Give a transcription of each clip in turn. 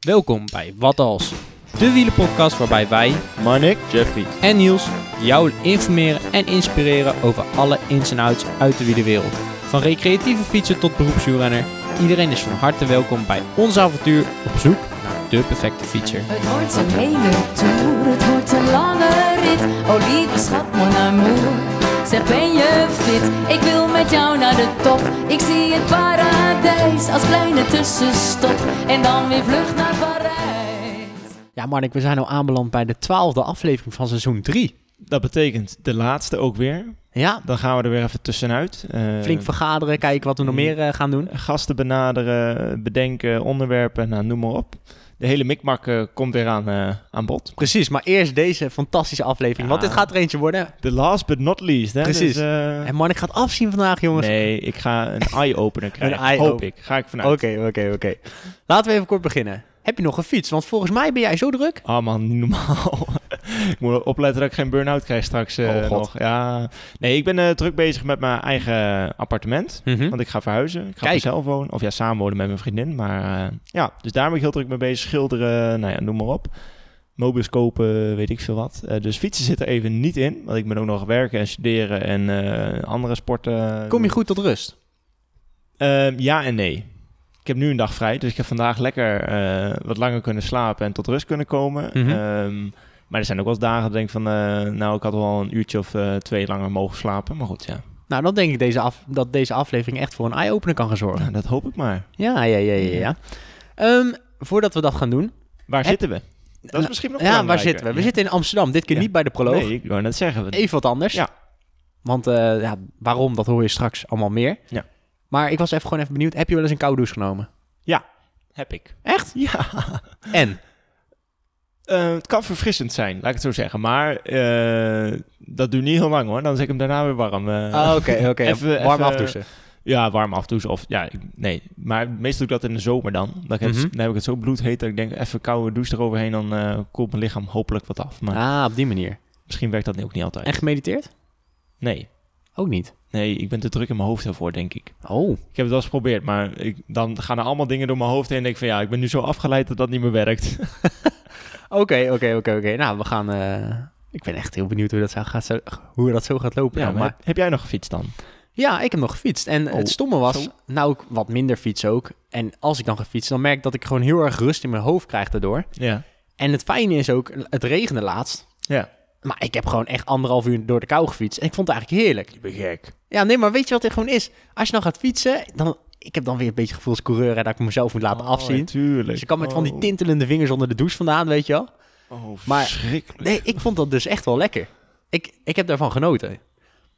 Welkom bij Wat Als, de wielenpodcast waarbij wij Marnik, Jeffrey. en Niels jou informeren en inspireren over alle ins en outs uit de wielerwereld. Van recreatieve fietser tot beroepswielrenner, iedereen is van harte welkom bij ons avontuur op zoek naar de perfecte fietser. Het wordt een hele tour, het wordt een lange rit. Oh lieve schat, mon amour. Zeg ben je fit? Ik wil met jou naar de top. Ik zie het paradijs als kleine tussenstop. En dan weer vlucht naar Parijs. Ja Marnik, we zijn al aanbeland bij de twaalfde aflevering van seizoen 3. Dat betekent de laatste ook weer. Ja, Dan gaan we er weer even tussenuit. Eh, flink vergaderen, kijken wat we nog meer eh, gaan doen. Gasten benaderen, bedenken, onderwerpen, nou, noem maar op. De hele mikmak eh, komt weer aan, eh, aan bod. Precies, maar eerst deze fantastische aflevering, want dit gaat er eentje worden. The last but not least. Hè? Precies. Dus, eh, En Marnik gaat afzien vandaag, jongens. nee, ik ga een eye-opener krijgen. eye-opener. Hoop ik. Ga ik vanuit. Oké, oké, oké. Laten we even kort beginnen. Heb je nog een fiets? Want volgens mij ben jij zo druk. Oh man, niet normaal. ik moet opletten dat ik geen burn-out krijg straks eh, Oh, God. nog. Ja. Nee, ik ben eh, druk bezig met mijn eigen appartement. Want ik ga verhuizen. Ik ga zelf wonen. Of ja, samen wonen met mijn vriendin. Maar eh, ja, dus daar ben ik heel druk mee bezig. Schilderen, nou ja, noem maar op. Mobiles kopen, weet ik veel wat. Dus fietsen zit er even niet in. Want ik ben ook nog werken en studeren en andere sporten. Kom je goed tot rust? Ehm, ja en nee. Ik heb nu een dag vrij, dus ik heb vandaag lekker eh, wat langer kunnen slapen en tot rust kunnen komen. Mhm. Ehm, maar er zijn ook wel eens dagen dat ik denk van, eh, nou, ik had wel een uurtje of eh, twee langer mogen slapen. Maar goed, ja. Nou, dan denk ik deze af, dat deze aflevering echt voor een eye-opener kan gaan zorgen. Nou, dat hoop ik maar. Ja, ja, ja, ja. ja. Ehm, voordat we dat gaan doen. Waar Heb- zitten we? Dat is misschien nog Ja, waar zitten we? We Ja. zitten in Amsterdam. Dit keer Ja. niet bij de proloog. Nee, ik wou net zeggen. Even wat anders. Ja. Want ja, waarom, dat hoor je straks allemaal meer. Ja. Maar ik was even gewoon even benieuwd. Heb je wel eens een koude douche genomen? Heb ik. Echt? Ja. En? Eh, het kan verfrissend zijn, laat ik het zo zeggen. Maar eh, dat duurt niet heel lang hoor. Dan zet ik hem daarna weer warm. eh. Ah, Oké, oké. Even- Warm even- afdouchen. Ja, warm afdouchen. Of ja, ik- nee. Maar meestal doe ik dat in de zomer dan. Dan, heb, Mhm. dan heb ik het zo bloedheet dat ik denk, even koude douche eroverheen. Dan eh, koelt mijn lichaam hopelijk wat af. Maar Ah, op die manier. misschien werkt dat ook niet altijd. En gemediteerd? Nee. Ook niet. Nee, ik ben te druk in mijn hoofd daarvoor, denk ik. Oh. Ik heb het wel eens geprobeerd, maar ik, dan gaan er allemaal dingen door mijn hoofd heen. En denk ik van ja, ik ben nu zo afgeleid dat dat niet meer werkt. Oké, oké, oké, oké. Nou, we gaan... eh, Ik ben echt heel benieuwd hoe dat, zo gaat, zo, hoe dat zo gaat lopen. ja, maar maar... heb, jij nog gefietst dan? Ja, ik heb nog gefietst. En Oh, het stomme was, zo. nou ik wat minder fiets ook. En als ik dan ga fietsen, dan merk ik dat ik gewoon heel erg rust in mijn hoofd krijg daardoor. Ja. En het fijne is ook, het regende laatst. Ja. Maar ik heb gewoon echt anderhalf uur door de kou gefietst. En ik vond het eigenlijk heerlijk. Je bent gek. Ja, nee, maar weet je wat het gewoon is? Als je dan gaat fietsen, dan... Ik heb dan weer een beetje gevoel als coureur dat ik mezelf moet laten afzien. Tuurlijk. Dus je kan met van die tintelende vingers onder de douche vandaan, weet je wel. Oh, Maar- verschrikkelijk. Nee, ik vond dat dus echt wel lekker. Ik, ik heb daarvan genoten.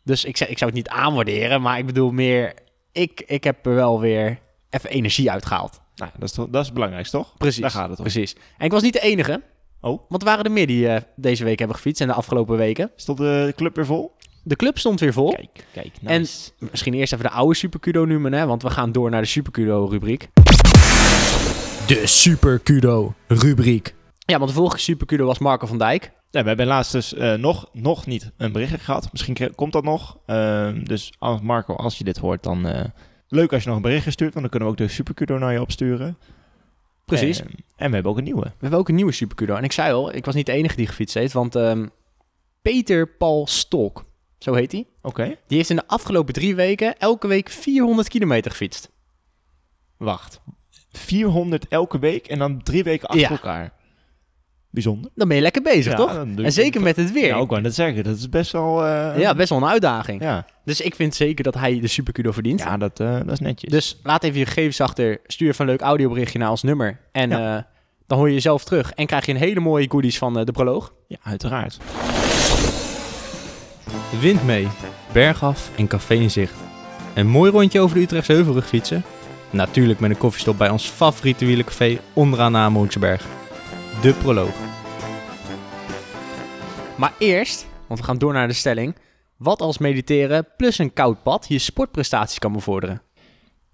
Dus ik, zeg, ik zou het niet aanwaarderen, maar ik bedoel meer... Ik, ik heb er wel weer even energie uitgehaald. Nou, dat is, toch, dat is het belangrijkste, toch? Precies. Daar gaat het om. Precies. En ik was niet de enige, Oh, want er waren er meer die eh, deze week hebben gefietst en de afgelopen weken. stond de club weer vol? De club stond weer vol. Kijk, kijk, En-. Misschien eerst even de oude Supercudo noemen, hè, want we gaan door naar de Supercudo rubriek. De Supercudo rubriek. Ja, want de vorige Supercudo was Marco van Dijk. Ja, we hebben helaas dus eh, nog, nog niet een berichtje gehad. Misschien komt dat nog. Ehm, dus als, Marco, als je dit hoort, dan eh, leuk als je nog een berichtje stuurt. Want dan kunnen we ook de Supercudo naar je opsturen. Precies. Ehm, en we hebben ook een nieuwe. We hebben ook een nieuwe Supercudo. En ik zei al, ik was niet de enige die gefietst heeft, want ehm, Peter Paul Stolk, zo heet hij, Oké. die heeft in de afgelopen drie weken elke week 400 kilometer gefietst. Wacht. 400 elke week en dan drie weken achter Ja. elkaar. Bijzonder. Dan ben je lekker bezig, Ja, toch? En zeker met het weer. Ja, ook wel net zeggen. Dat is best wel... eh, Ja, best wel een uitdaging. ja. Dus ik vind zeker dat hij de Supercudo verdient. ja dat, eh, dat is netjes. Dus laat even je gegevens achter. Stuur een leuk audioberichtje naar ons nummer. En Ja. eh, dan hoor je jezelf terug. En krijg je een hele mooie goodies van de proloog. Ja, uiteraard. Wind mee, bergaf en café in zicht. Een mooi rondje over de Utrechtse Heuvelrug fietsen. Natuurlijk met een koffiestop bij ons favoriete wielencafé onderaan de Amerhoekseberg. De proloog. Maar eerst, want we gaan door naar de stelling. Wat als mediteren plus een koud bad je sportprestaties kan bevorderen?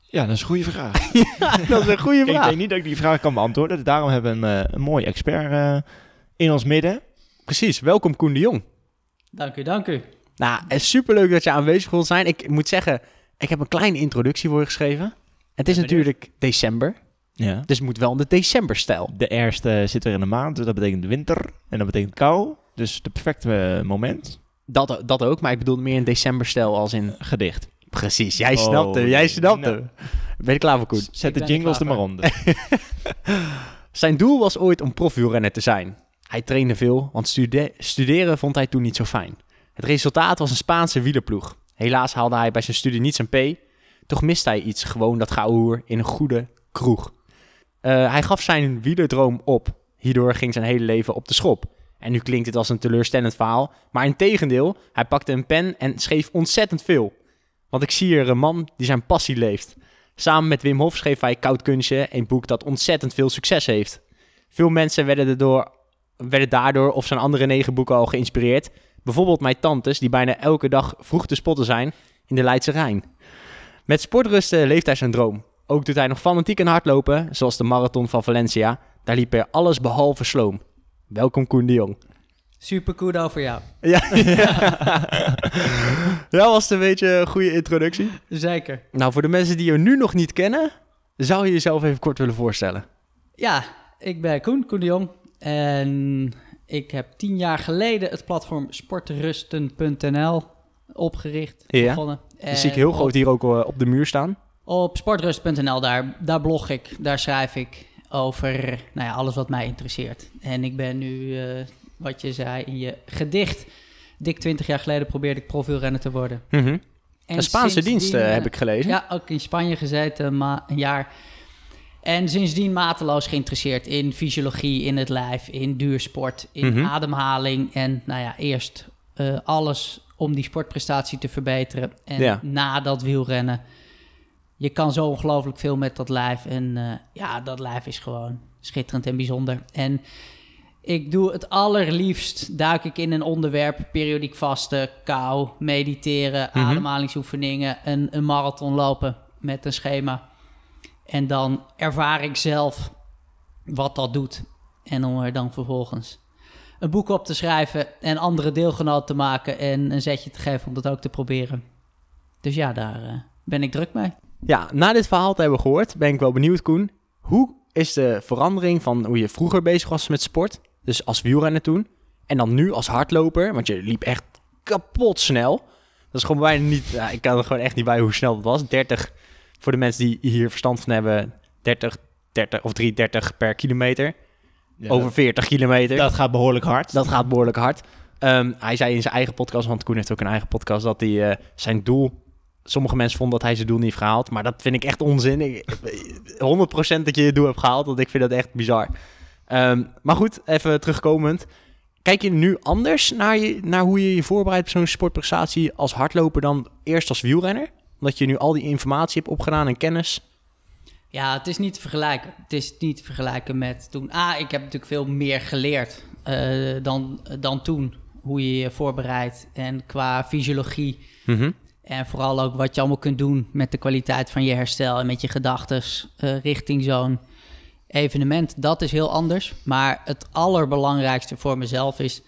Ja, dat is een goede vraag. Dat is een goede ik vraag. denk niet dat ik die vraag kan beantwoorden. Dus daarom hebben we een, eh, een mooi expert eh, in ons midden. Precies, welkom Koen de Jong. Dank u, dank u. Nou, het is superleuk dat je aanwezig wilt zijn. Ik moet zeggen, ik heb een kleine introductie voor je geschreven. Het is natuurlijk december. Ja. Dus het moet wel in de decemberstijl. De eerste zit er in de maand, dus dat betekent winter. En dat betekent kou. Dus het perfecte eh, moment. Dat, dat ook, maar ik bedoel meer in decemberstijl als in... Gedicht. Precies, jij Oh, snapte, jij snapte. nou. Ben je klaar voor Koen? Zet de jingles er maar onder. Zijn doel was ooit om profielrenner te zijn. Hij trainde veel, want stude- studeren vond hij toen niet zo fijn. Het resultaat was een Spaanse wielerploeg. Helaas haalde hij bij zijn studie niet zijn P. Toch miste hij iets, gewoon dat geouwehoer in een goede kroeg. Eh, hij gaf zijn wielerdroom op. Hierdoor ging zijn hele leven op de schop. En nu klinkt het als een teleurstellend verhaal. Maar in tegendeel, hij pakte een pen en schreef ontzettend veel. Want ik zie hier een man die zijn passie leeft. Samen met Wim Hof schreef hij Koud Kunstje, een boek dat ontzettend veel succes heeft. Veel mensen werden, werden daardoor of zijn andere negen boeken al geïnspireerd. Bijvoorbeeld mijn tantes, die bijna elke dag vroeg te spotten zijn in de Leidse Rijn. Met sportrusten leeft hij zijn droom. Ook doet hij nog fanatiek aan hardlopen, zoals de marathon van Valencia. Daar liep hij alles behalve sloom. Welkom Koen de Jong. Super kudo voor jou. Ja, ja was het een beetje een goede introductie. Zeker. Nou, voor de mensen die je nu nog niet kennen, zou je jezelf even kort willen voorstellen. Ja, ik ben Koen, Koen de Jong. En ik heb tien jaar geleden het platform sportrusten.nl opgericht. Ja. Begonnen. Die zie ik heel op- groot hier ook eh, op de muur staan. Op sportrust.nl, daar, daar blog ik, daar schrijf ik over nou ja, alles wat mij interesseert. En ik ben nu, eh, wat je zei in je gedicht, dik 20 jaar geleden probeerde ik profielrenner te worden. Mhm. En Een Spaanse sindsdien, dienst eh, heb ik gelezen. Ja, ook in Spanje gezeten, ma een jaar. En sindsdien mateloos geïnteresseerd in fysiologie, in het lijf, in duursport, in Mhm. ademhaling. En nou ja, eerst eh, alles om die sportprestatie te verbeteren. En Ja. na dat wielrennen, je kan zo ongelooflijk veel met dat lijf. En eh, ja, dat lijf is gewoon schitterend en bijzonder. En ik doe het allerliefst, duik ik in een onderwerp, periodiek vasten, kou, mediteren, Mhm. ademhalingsoefeningen, een, een marathon lopen met een schema. En dan ervaar ik zelf wat dat doet. En om er dan vervolgens een boek op te schrijven en andere deelgenoten te maken en een zetje te geven om dat ook te proberen. Dus ja, daar eh, ben ik druk mee. Ja, na dit verhaal te hebben gehoord, ben ik wel benieuwd, Koen. Hoe is de verandering van hoe je vroeger bezig was met sport, dus als wielrenner toen, en dan nu als hardloper, want je liep echt kapot snel. Dat is gewoon bijna niet, ik kan er gewoon echt niet bij hoe snel dat was. 30, voor de mensen die hier verstand van hebben, 30, 30 of 330 per kilometer. Ja, over 40 kilometer. dat gaat behoorlijk hard. Dat gaat behoorlijk hard. Ehm, hij zei in zijn eigen podcast, want Koen heeft ook een eigen podcast, dat hij eh, zijn doel... Sommige mensen vonden dat hij zijn doel niet heeft gehaald, maar dat vind ik echt onzin. Ik, 100% dat je je doel hebt gehaald, want ik vind dat echt bizar. Ehm, maar goed, even terugkomend. Kijk je nu anders naar, je, naar hoe je je voorbereidt op zo'n sportprestatie als hardloper dan eerst als wielrenner? Omdat je nu al die informatie hebt opgedaan en kennis. Ja, het is niet te vergelijken. Het is niet te vergelijken met toen. Ah, ik heb natuurlijk veel meer geleerd eh, dan, dan toen. Hoe je je voorbereidt en qua fysiologie. En vooral ook wat je allemaal kunt doen met de kwaliteit van je herstel en met je gedachten richting zo'n evenement. Dat is heel anders. Maar het allerbelangrijkste voor mezelf is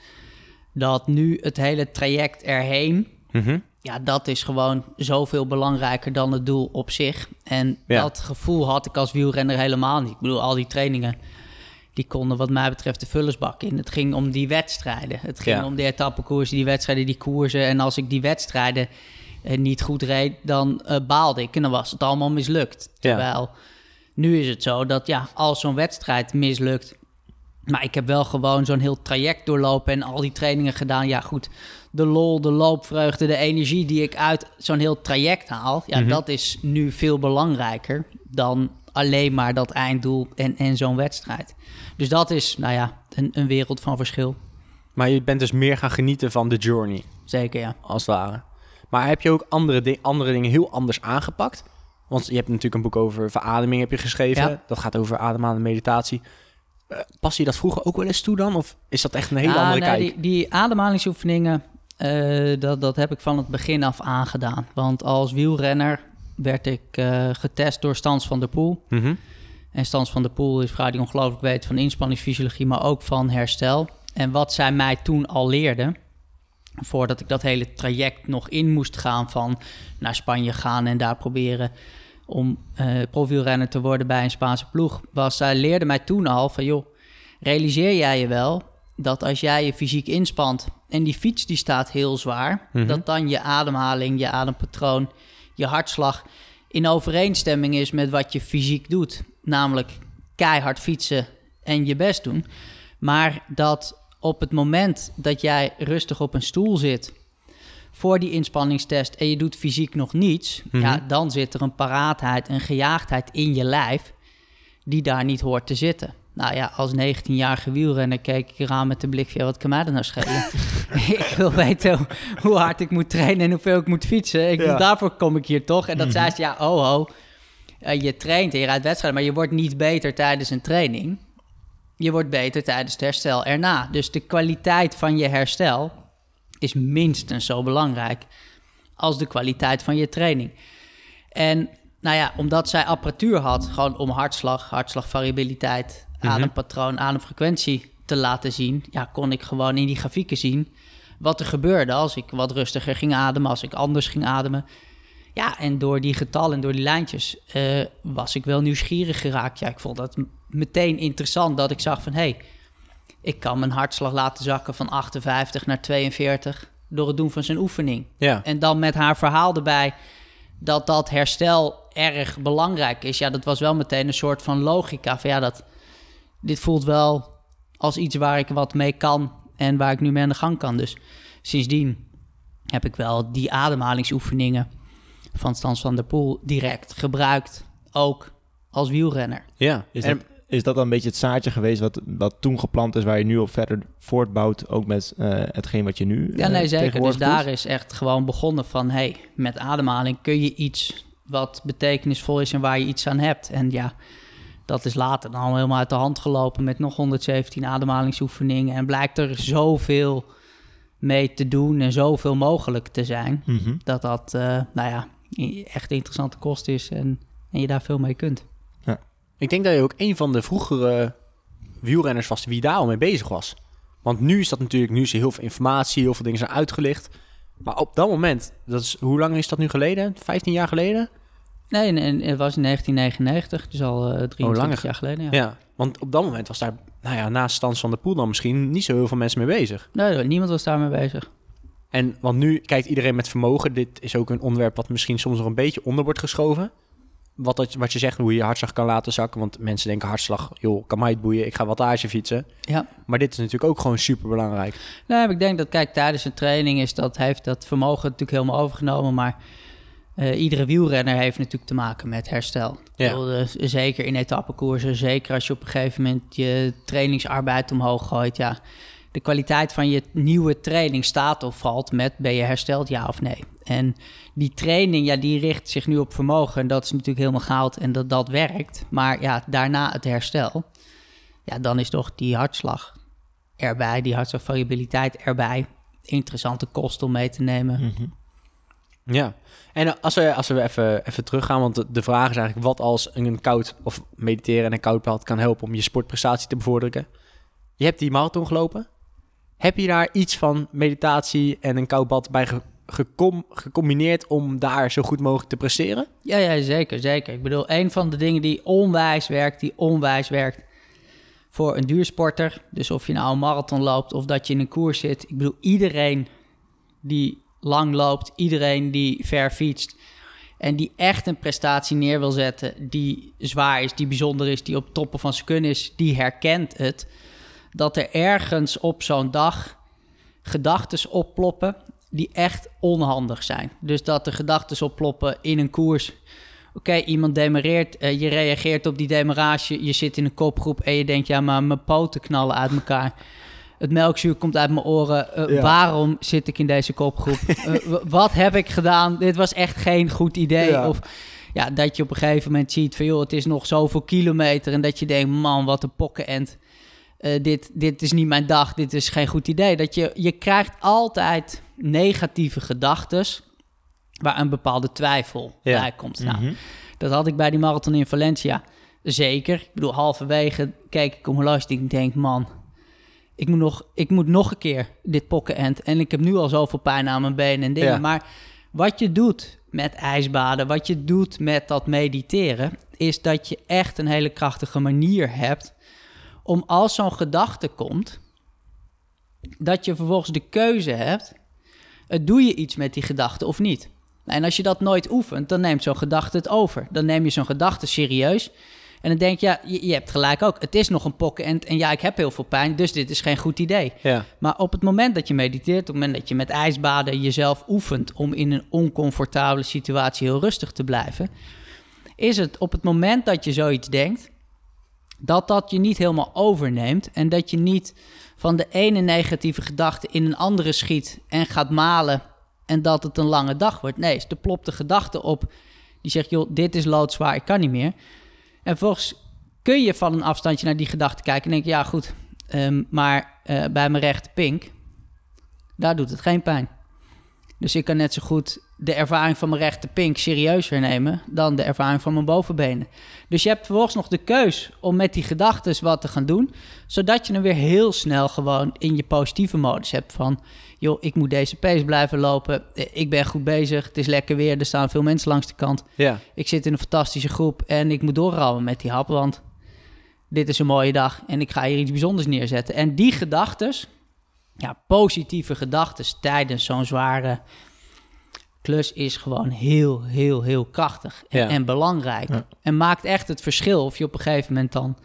dat nu het hele traject erheen. Mhm. Ja, dat is gewoon zoveel belangrijker dan het doel op zich. En Ja. dat gevoel had ik als wielrenner helemaal niet. Ik bedoel, al die trainingen, die konden wat mij betreft de vullersbak in. Het ging om die wedstrijden. Het ging Ja. om de etappekoersen, die wedstrijden, die koersen. En als ik die wedstrijden eh, niet goed reed, dan eh, baalde ik. En dan was het allemaal mislukt. Ja. Terwijl nu is het zo dat ja, als zo'n wedstrijd mislukt... Maar ik heb wel gewoon zo'n heel traject doorlopen en al die trainingen gedaan. Ja, goed. De lol, de loopvreugde, de energie die ik uit zo'n heel traject haal. Ja, Mhm. dat is nu veel belangrijker dan alleen maar dat einddoel en, en zo'n wedstrijd. Dus dat is, nou ja, een, een wereld van verschil. Maar je bent dus meer gaan genieten van de journey. Zeker, ja. als het ware. Maar heb je ook andere, andere dingen heel anders aangepakt? Want je hebt natuurlijk een boek over verademing heb je geschreven. Ja. Dat gaat over ademhalen en meditatie. Eh, pas je dat vroeger ook wel eens toe dan? Of is dat echt een hele Ah, andere nee, kijk? Die, die ademhalingsoefeningen, eh, dat, dat heb ik van het begin af aangedaan. Want als wielrenner werd ik eh, getest door Stans van der Poel. Mhm. En Stans van der Poel is vrouw die ongelooflijk weet van inspanningsfysiologie, maar ook van herstel. En wat zij mij toen al leerde, voordat ik dat hele traject nog in moest gaan van naar Spanje gaan en daar proberen om eh profielrenner te worden bij een Spaanse ploeg, was zij leerde mij toen al van joh, realiseer jij je wel dat als jij je fysiek inspant en die fiets die staat heel zwaar, Mhm. dat dan je ademhaling, je adempatroon, je hartslag in overeenstemming is met wat je fysiek doet, namelijk keihard fietsen en je best doen, maar dat op het moment dat jij rustig op een stoel zit voor die inspanningstest en je doet fysiek nog niets, Mhm. ja, dan zit er een paraatheid, een gejaagdheid in je lijf die daar niet hoort te zitten. Nou ja, als 19-jarige wielrenner keek ik eraan met de blik van, wat kan mij er nou schelen? ik wil weten hoe, hard ik moet trainen en hoeveel ik moet fietsen. Ik, Ja. Daarvoor kom ik hier toch. En dat zei ze, ja, oh ho, eh, je traint en je rijdt wedstrijden, maar je wordt niet beter tijdens een training. Je wordt beter tijdens het herstel erna. Dus de kwaliteit van je herstel is minstens zo belangrijk als de kwaliteit van je training. En nou ja, omdat zij apparatuur had, gewoon om hartslag, hartslagvariabiliteit, Mhm. adempatroon, ademfrequentie te laten zien, ja, kon ik gewoon in die grafieken zien wat er gebeurde als ik wat rustiger ging ademen, als ik anders ging ademen. Ja, en door die getallen en door die lijntjes eh, was ik wel nieuwsgierig geraakt. Ja, ik vond dat meteen interessant dat ik zag van... hé, hey, ik kan mijn hartslag laten zakken van 58 naar 42 door het doen van zijn oefening. Ja. En dan met haar verhaal erbij dat dat herstel erg belangrijk is. Ja, dat was wel meteen een soort van logica. Van ja, dat, dit voelt wel als iets waar ik wat mee kan en waar ik nu mee aan de gang kan. Dus sindsdien heb ik wel die ademhalingsoefeningen van Stans van der Poel direct gebruikt. Ook als wielrenner. Ja. Is En- dat, is dat dan een beetje het zaadje geweest wat, wat toen geplant is, waar je nu op verder voortbouwt, ook met eh, hetgeen wat je nu Ja, eh, nee, zeker. Dus daar is echt gewoon begonnen van... hey, met ademhaling kun je iets wat betekenisvol is en waar je iets aan hebt. En ja, dat is later dan helemaal uit de hand gelopen... met nog 117 ademhalingsoefeningen. En blijkt er zoveel mee te doen en zoveel mogelijk te zijn... Mhm. dat dat, eh, nou ja, echt interessante kost is en, en je daar veel mee kunt. Ik denk dat je ook een van de vroegere wielrenners was wie daar al mee bezig was. Want nu is dat natuurlijk, nu is er heel veel informatie, heel veel dingen zijn uitgelicht. Maar op dat moment, dat is, hoe lang is dat nu geleden? 15 jaar geleden? Nee, en, en het was in 1999, dus al eh 23 langer. jaar geleden. Ja. Ja. want op dat moment was daar, nou ja, naast Stans van de Poel dan misschien niet zo heel veel mensen mee bezig. Nee, niemand was daarmee bezig. En want nu kijkt iedereen met vermogen. Dit is ook een onderwerp wat misschien soms nog een beetje onder wordt geschoven. Wat, dat, wat je zegt, hoe je je hartslag kan laten zakken. Want mensen denken hartslag, joh, kan mij het boeien. Ik ga wattage fietsen. Ja. Maar dit is natuurlijk ook gewoon super belangrijk. Nee, maar ik denk dat, kijk, tijdens een training is dat, heeft dat vermogen natuurlijk helemaal overgenomen. Maar eh, iedere wielrenner heeft natuurlijk te maken met herstel. Ja. Ik bedoel, dus zeker in etappekoersen, zeker als je op een gegeven moment je trainingsarbeid omhoog gooit. Ja, de kwaliteit van je nieuwe training staat of valt met ben je hersteld, ja of nee. En die training, ja, die richt zich nu op vermogen. En dat is natuurlijk helemaal goud en dat, dat werkt. Maar ja, daarna het herstel. Ja, dan is toch die hartslag erbij, die hartslagvariabiliteit erbij. Interessante kost om mee te nemen. Mhm. Ja. En als we, als we even, even teruggaan, want de, vraag is eigenlijk... wat als een koud of mediteren en een koud bad kan helpen... om je sportprestatie te bevorderen? Je hebt die marathon gelopen. Heb je daar iets van meditatie en een koud bad bij gecom- gecombineerd... om daar zo goed mogelijk te presteren? Ja, ja, zeker, zeker. Ik bedoel, een van de dingen die onwijs werkt, die onwijs werkt voor een duursporter. Dus of je nou een marathon loopt of dat je in een koers zit. Ik bedoel, iedereen die lang loopt, iedereen die ver fietst en die echt een prestatie neer wil zetten die zwaar is, die bijzonder is, die op toppen van zijn kunnen is, die herkent het. Dat er ergens op zo'n dag gedachten opploppen die echt onhandig zijn. Dus dat er gedachten opploppen in een koers. Oké, iemand demareert, eh, je reageert op die demarage, je zit in een kopgroep en je denkt, ja, maar mijn poten knallen uit elkaar. Het melkzuur komt uit mijn oren. Eh, Ja. Waarom zit ik in deze kopgroep? Eh, wat heb ik gedaan? Dit was echt geen goed idee. Ja. Of ja, dat je op een gegeven moment ziet van, joh, het is nog zoveel kilometer. En dat je denkt, man, wat een pokkenend. Dit, dit is niet mijn dag, dit is geen goed idee. Dat je, je krijgt altijd negatieve gedachten waar een bepaalde twijfel Ja. bij komt. Nou, Mhm. dat had ik bij die marathon in Valencia zeker. Ik bedoel, halverwege keek ik om langs en ik denk, man, ik moet nog, ik moet nog een keer dit pokkenend. En ik heb nu al zoveel pijn aan mijn benen en dingen. Ja. Maar Wat je doet met ijsbaden, wat je doet met dat mediteren, is dat je echt een hele krachtige manier hebt om als zo'n gedachte komt, dat je vervolgens de keuze hebt, doe je iets met die gedachte of niet? En als je dat nooit oefent, dan neemt zo'n gedachte het over. Dan neem je zo'n gedachte serieus. En dan denk je, ja, je, je hebt gelijk ook. Het is nog een pokken en, en ja, ik heb heel veel pijn, dus dit is geen goed idee. Ja. Maar op het moment dat je mediteert, op het moment dat je met ijsbaden jezelf oefent om in een oncomfortabele situatie heel rustig te blijven, is het op het moment dat je zoiets denkt, dat dat je niet helemaal overneemt en dat je niet van de ene negatieve gedachte in een andere schiet en gaat malen en dat het een lange dag wordt. Nee, er plopt de gedachte op die zegt, joh, dit is loodzwaar, ik kan niet meer. En vervolgens kun je van een afstandje naar die gedachte kijken en denken, ja goed, ehm, maar eh, bij mijn rechte pink, daar doet het geen pijn. Dus ik kan net zo goed de ervaring van mijn rechte pink serieuzer nemen dan de ervaring van mijn bovenbenen. Dus je hebt vervolgens nog de keus om met die gedachten wat te gaan doen, zodat je hem weer heel snel gewoon in je positieve modus hebt van, joh, ik moet deze pace blijven lopen, eh, ik ben goed bezig, het is lekker weer, er staan veel mensen langs de kant, Ja. ik zit in een fantastische groep en ik moet doorrouwen met die hap, want dit is een mooie dag en ik ga hier iets bijzonders neerzetten. En die gedachtes, ja, positieve gedachtes tijdens zo'n zware klus is gewoon heel, heel, heel krachtig en, Ja. en belangrijk. Ja. En maakt echt het verschil of je op een gegeven moment dan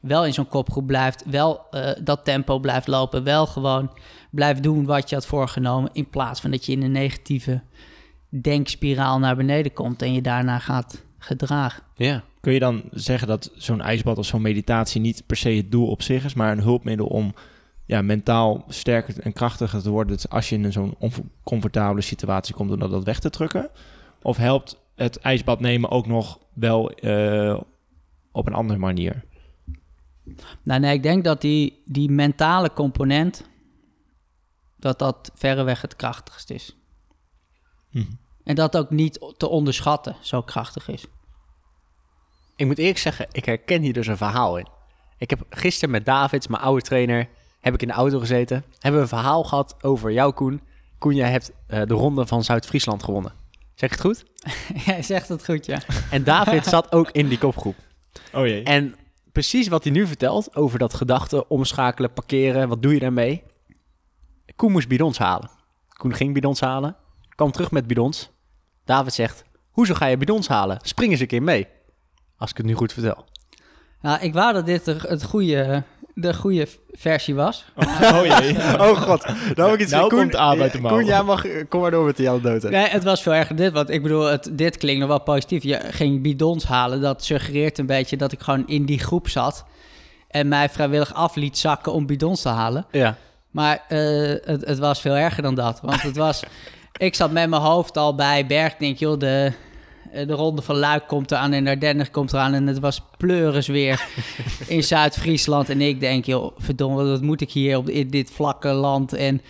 wel in zo'n kopgroep blijft, wel eh, dat tempo blijft lopen, wel gewoon blijft doen wat je had voorgenomen, in plaats van dat je in een negatieve denkspiraal naar beneden komt en je daarna gaat gedragen. Ja. Kun je dan zeggen dat zo'n ijsbad of zo'n meditatie niet per se het doel op zich is, maar een hulpmiddel om ja, mentaal sterker en krachtiger te worden als je in zo'n oncomfortabele situatie komt om dat, weg te drukken? Of helpt het ijsbad nemen ook nog wel eh, op een andere manier? Nou nee, ik denk dat die, die mentale component, dat dat verreweg het krachtigst is. Mhm. En dat ook niet te onderschatten zo krachtig is. Ik moet eerlijk zeggen, ik herken hier dus een verhaal in. Ik heb gisteren met Davids, mijn oude trainer, heb ik in de auto gezeten. Hebben we een verhaal gehad over jou, Koen. Koen, jij hebt eh, de ronde van Zuid-Friesland gewonnen. Zeg ik het goed? Jij zegt het goed, ja. En David zat ook in die kopgroep. Oh jee. En precies wat hij nu vertelt over dat gedachten omschakelen, parkeren, wat doe je daarmee? Koen moest bidons halen. Koen ging bidons halen, kwam terug met bidons. David zegt, hoezo ga je bidons halen? Spring eens een keer mee. Als ik het nu goed vertel. Nou, ik wou dat dit het goede, de goede versie was. Oh jee. Oh god, nou heb ik iets Nou komt de aap uit de mouw. Koen, jij mag, kom maar door met die anekdote. Nee, het was veel erger dit. Want ik bedoel, het, dit klinkt nog wel positief. Je ging bidons halen. Dat suggereert een beetje dat ik gewoon in die groep zat. En mij vrijwillig af liet zakken om bidons te halen. Ja. Maar eh, het, het was veel erger dan dat. Want het was... ik zat met mijn hoofd al bij Berg. Ik denk, joh, de, eh, de ronde van Luik komt eraan en Ardennen komt eraan. En het was pleuris weer in Zuid-Friesland. En ik denk, joh, verdomme, wat moet ik hier op in dit vlakke land? En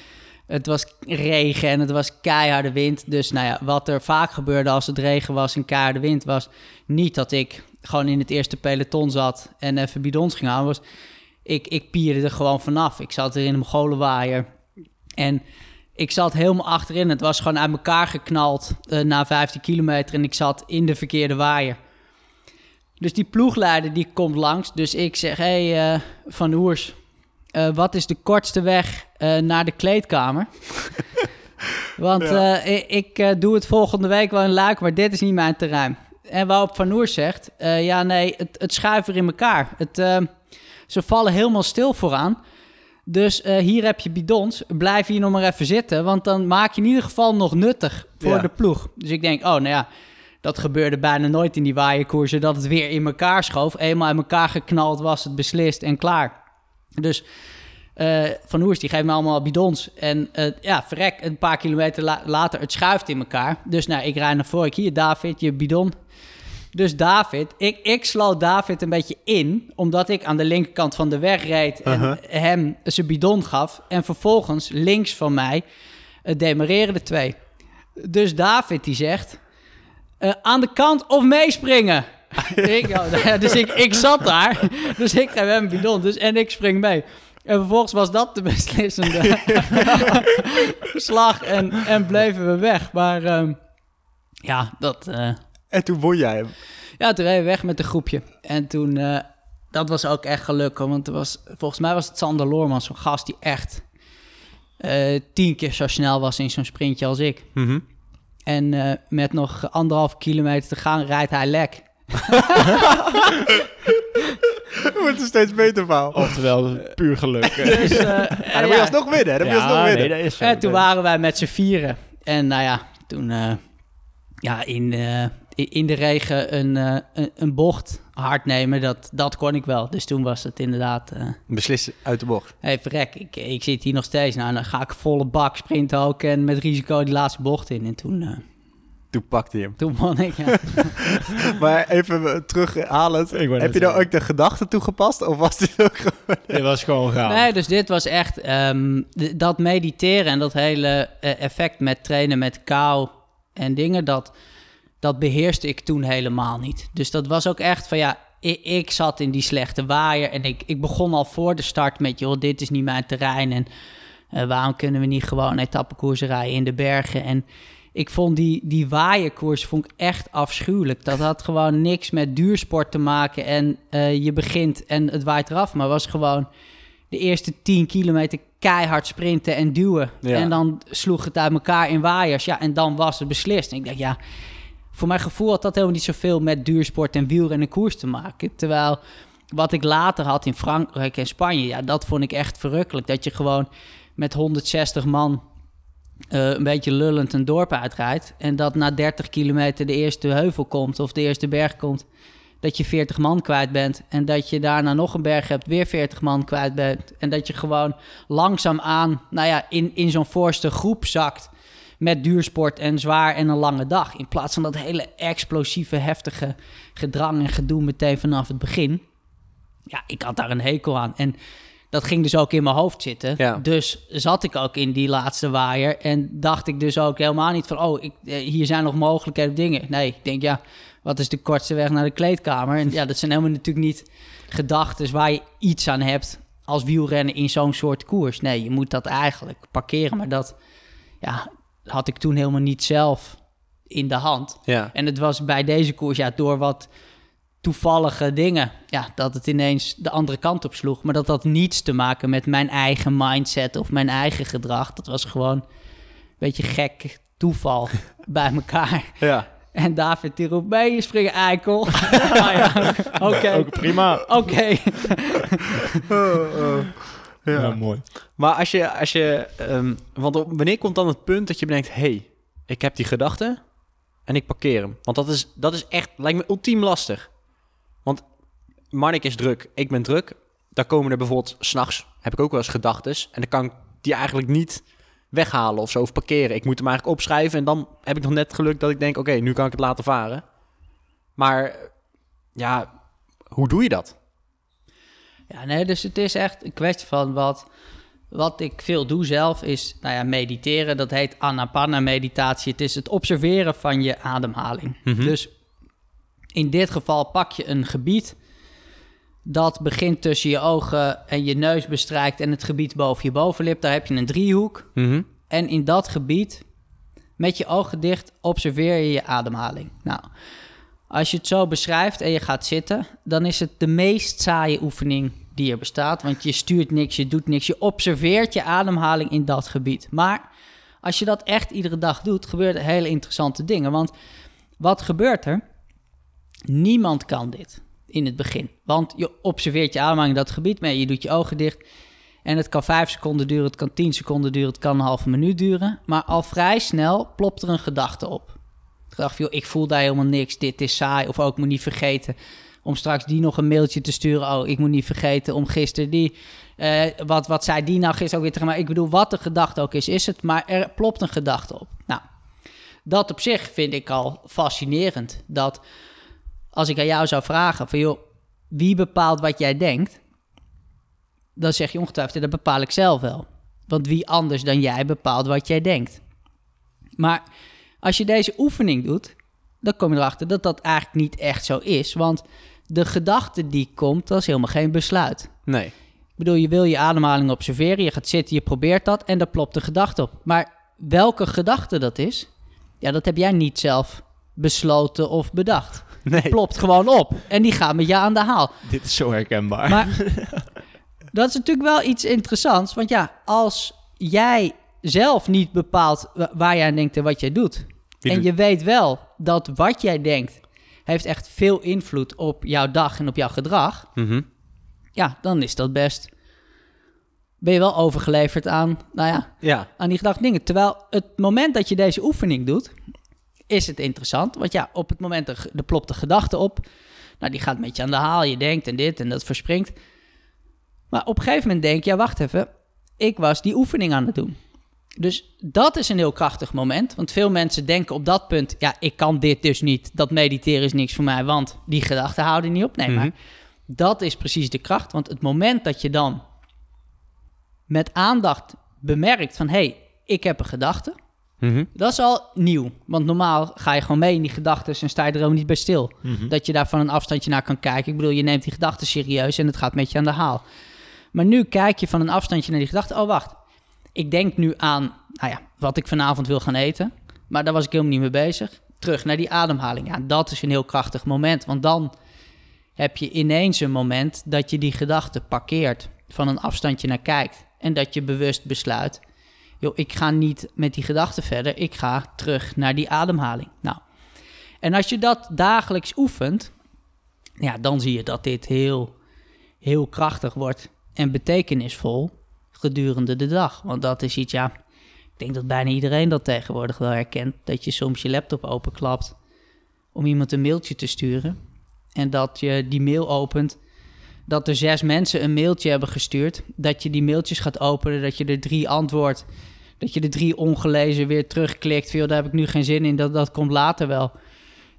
het was regen en het was keiharde wind. Dus nou ja, wat er vaak gebeurde als het regen was en keiharde wind was... niet dat ik gewoon in het eerste peloton zat en even bidons ging halen. Was, ik, ik pierde er gewoon vanaf. Ik zat er in een mogolenwaaier. En ik zat helemaal achterin. Het was gewoon uit elkaar geknald eh, na 15 kilometer. En ik zat in de verkeerde waaier. Dus die ploegleider die komt langs. Dus ik zeg, hé hey, eh, Van Oers, eh, wat is de kortste weg eh, naar de kleedkamer? Want ik, doe het volgende week wel in Luik, maar dit is niet mijn terrein. En waarop Van Oers zegt, ja nee, het, het schuift er in elkaar. Het, ze vallen helemaal stil vooraan. Dus eh, hier heb je bidons. Blijf hier nog maar even zitten. Want dan maak je in ieder geval nog nuttig voor Ja. de ploeg. Dus ik denk, oh nou ja, dat gebeurde bijna nooit in die waaierkoersen. Dat het weer in elkaar schoof. Eenmaal in elkaar geknald was het beslist en klaar. Dus eh, Van Hoers die geeft me allemaal bidons. En eh, ja, verrek, een paar kilometer la- later, het schuift in elkaar. Dus nou, ik rijd naar voren. Ik, Hier, David, je bidon. Dus David, ik, ik sloot David een beetje in, omdat ik aan de linkerkant van de weg reed en hem zijn bidon gaf. En vervolgens links van mij uh, demareren de twee. Dus David die zegt, eh, aan de kant of meespringen. ik, oh, nou dus ik, ik zat daar, dus ik geef hem een bidon dus, en ik spring mee. En vervolgens was dat de beslissende slag en, en bleven we weg. Maar ehm, ja, dat, eh, En toen won jij hem. ja, toen reden we weg met een groepje. En toen, eh, dat was ook echt gelukkig. Want er was, volgens mij was het Sander Loorman, zo'n gast die echt eh, tien keer zo snel was in zo'n sprintje als ik. Mhm. En eh, met nog anderhalf kilometer te gaan, rijdt hij lek. Het wordt een steeds beter verhaal. Oftewel, puur geluk. Dus, eh, Ja, en dan moet je alsnog winnen. Dan moet je alsnog winnen. nee, dat is zo. En toen waren wij met z'n vieren. En nou ja, toen eh, ja, in, eh, in de regen een, eh, een, een bocht hard nemen, dat, dat kon ik wel. Dus toen was het inderdaad, eh Beslissen uit de bocht. hey, verrek, ik, ik zit hier nog steeds. Nou, dan ga ik volle bak sprinten ook en met risico die laatste bocht in. En toen, eh, Toen pakte hij hem. toen won ik, ja. Maar even terughalend. Heb je nou zeggen. ook de gedachte toegepast? Of was dit ook gewoon... Dit was gewoon gaan. Nee, dus dit was echt ehm, dat mediteren en dat hele effect met trainen met kou en dingen, dat, dat beheerste ik toen helemaal niet. Dus dat was ook echt van ja, ik, ik zat in die slechte waaier en ik, ik begon al voor de start met, joh, dit is niet mijn terrein en eh, waarom kunnen we niet gewoon etappekoersen rijden in de bergen en... Ik vond die, die waaierkoers vond ik echt afschuwelijk. Dat had gewoon niks met duursport te maken. En eh, je begint en het waait eraf. Maar was gewoon de eerste 10 kilometer keihard sprinten en duwen. Ja. En dan sloeg het uit elkaar in waaiers. Ja, en dan was het beslist. En ik dacht, ja, voor mijn gevoel had dat helemaal niet zoveel met duursport en wielrennen koers te maken. Terwijl wat ik later had in Frankrijk en Spanje, ja, dat vond ik echt verrukkelijk. Dat je gewoon met 160 man eh, een beetje lullend een dorp uitrijdt. En dat na 30 kilometer de eerste heuvel komt of de eerste berg komt. Dat je 40 man kwijt bent. En dat je daarna nog een berg hebt, weer 40 man kwijt bent. En dat je gewoon langzaamaan nou ja, in, in zo'n voorste groep zakt. Met duursport en zwaar en een lange dag. In plaats van dat hele explosieve, heftige gedrang en gedoe meteen vanaf het begin. Ja, ik had daar een hekel aan. En dat ging dus ook in mijn hoofd zitten. Ja. Dus zat ik ook in die laatste waaier. En dacht ik dus ook helemaal niet van... oh, ik, eh, hier zijn nog mogelijkheden dingen. Nee, ik denk ja, wat is de kortste weg naar de kleedkamer? En ja, dat zijn helemaal natuurlijk niet gedachten waar je iets aan hebt... als wielrennen in zo'n soort koers. Nee, je moet dat eigenlijk parkeren. Maar dat ja, had ik toen helemaal niet zelf in de hand. Ja. En het was bij deze koers, ja, door wat toevallige dingen, ja, dat het ineens de andere kant op sloeg. Maar dat had niets te maken met mijn eigen mindset of mijn eigen gedrag. Dat was gewoon een beetje gek toeval bij elkaar. Ja. En David die roept, mee, je springen eikel. Ah ja, oké, Ook prima. oké. Ja, mooi. Maar als je, als je ehm, want op- wanneer komt dan het punt dat je bedenkt, hey, ik heb die gedachte en ik parkeer hem? Want dat is, dat is echt, lijkt me ultiem lastig. Want Marnik is druk, ik ben druk. Daar komen er bijvoorbeeld, s'nachts heb ik ook wel eens gedachtes. En dan kan ik die eigenlijk niet weghalen of zo, of parkeren. Ik moet hem eigenlijk opschrijven en dan heb ik nog net geluk dat ik denk, oké, nu kan ik het laten varen. Maar ja, hoe doe je dat? Ja, nee, dus het is echt een kwestie van wat, wat ik veel doe zelf is, nou ja, mediteren. Dat heet anapana meditatie. Het is het observeren van je ademhaling. Dus in dit geval pak je een gebied dat begint tussen je ogen en je neus bestrijkt en het gebied boven je bovenlip. Daar heb je een driehoek. En in dat gebied, met je ogen dicht, observeer je je ademhaling. Nou, als je het zo beschrijft en je gaat zitten, dan is het de meest saaie oefening die er bestaat. Want je stuurt niks, je doet niks, je observeert je ademhaling in dat gebied. Maar als je dat echt iedere dag doet, gebeuren hele interessante dingen. Want wat gebeurt er? Niemand kan dit in het begin. Want je observeert je ademhaling in dat gebied, maar je doet je ogen dicht. En het kan vijf seconden duren, het kan tien seconden duren, het kan een halve minuut duren. Maar al vrij snel plopt er een gedachte op. Ik dacht, joh, ik voel daar helemaal niks, dit is saai. Of ook, moet niet vergeten om straks die nog een mailtje te sturen. Oh, ik moet niet vergeten om gisteren die... eh, wat, wat zei die nou gisteren ook weer tegen mij? Ik bedoel, wat de gedachte ook is, is het. Maar er plopt een gedachte op. Nou, dat op zich vind ik al fascinerend. Dat als ik aan jou zou vragen van, joh, wie bepaalt wat jij denkt? Dan zeg je ongetwijfeld, dat bepaal ik zelf wel. Want wie anders dan jij bepaalt wat jij denkt. Maar als je deze oefening doet, dan kom je erachter dat dat eigenlijk niet echt zo is. Want de gedachte die komt, dat is helemaal geen besluit. Nee. Ik bedoel, je wil je ademhaling observeren, je gaat zitten, je probeert dat en daar plopt de gedachte op. Maar welke gedachte dat is, ja, dat heb jij niet zelf besloten of bedacht. Nee. Plopt gewoon op en die gaat met je aan de haal. Dit is zo herkenbaar. Maar dat is natuurlijk wel iets interessants. Want ja, als jij zelf niet bepaalt wa- waar jij aan denkt en wat jij doet. Wie en doet- je weet wel dat wat jij denkt heeft echt veel invloed op jouw dag en op jouw gedrag. Mhm. Ja, dan is dat best. Ben je wel overgeleverd aan, nou ja, Ja. aan die gedachte dingen. Terwijl het moment dat je deze oefening doet, is het interessant. Want ja, op het moment er, er plopt de gedachte op. Nou, die gaat met je aan de haal. Je denkt en dit en dat verspringt. Maar op een gegeven moment denk je, ja, wacht even. Ik was die oefening aan het doen. Dus dat is een heel krachtig moment. Want veel mensen denken op dat punt, ja, ik kan dit dus niet. Dat mediteren is niks voor mij, want die gedachten houden niet op. Nee, maar Mhm. dat is precies de kracht. Want het moment dat je dan met aandacht bemerkt van... hé, hey, ik heb een gedachte. Mhm. Dat is al nieuw. Want normaal ga je gewoon mee in die gedachten... en sta je er ook niet bij stil. Mhm. Dat je daar van een afstandje naar kan kijken. Ik bedoel, je neemt die gedachten serieus... en het gaat met je aan de haal. Maar nu kijk je van een afstandje naar die gedachte... oh, wacht. Ik denk nu aan nou ja, wat ik vanavond wil gaan eten. Maar daar was ik helemaal niet mee bezig. Terug naar die ademhaling. Ja, dat is een heel krachtig moment. Want dan heb je ineens een moment dat je die gedachte parkeert, van een afstandje naar kijkt. En dat je bewust besluit, joh, ik ga niet met die gedachte verder, ik ga terug naar die ademhaling. Nou, en als je dat dagelijks oefent, ja, dan zie je dat dit heel, heel krachtig wordt en betekenisvol gedurende de dag. Want dat is iets, ja, ik denk dat bijna iedereen dat tegenwoordig wel herkent, dat je soms je laptop openklapt om iemand een mailtje te sturen. En dat je die mail opent, dat er zes mensen een mailtje hebben gestuurd. Dat je die mailtjes gaat openen, dat je er drie antwoordt. Dat je de drie ongelezen weer terugklikt. Joh, daar heb ik nu geen zin in, dat, dat komt later wel.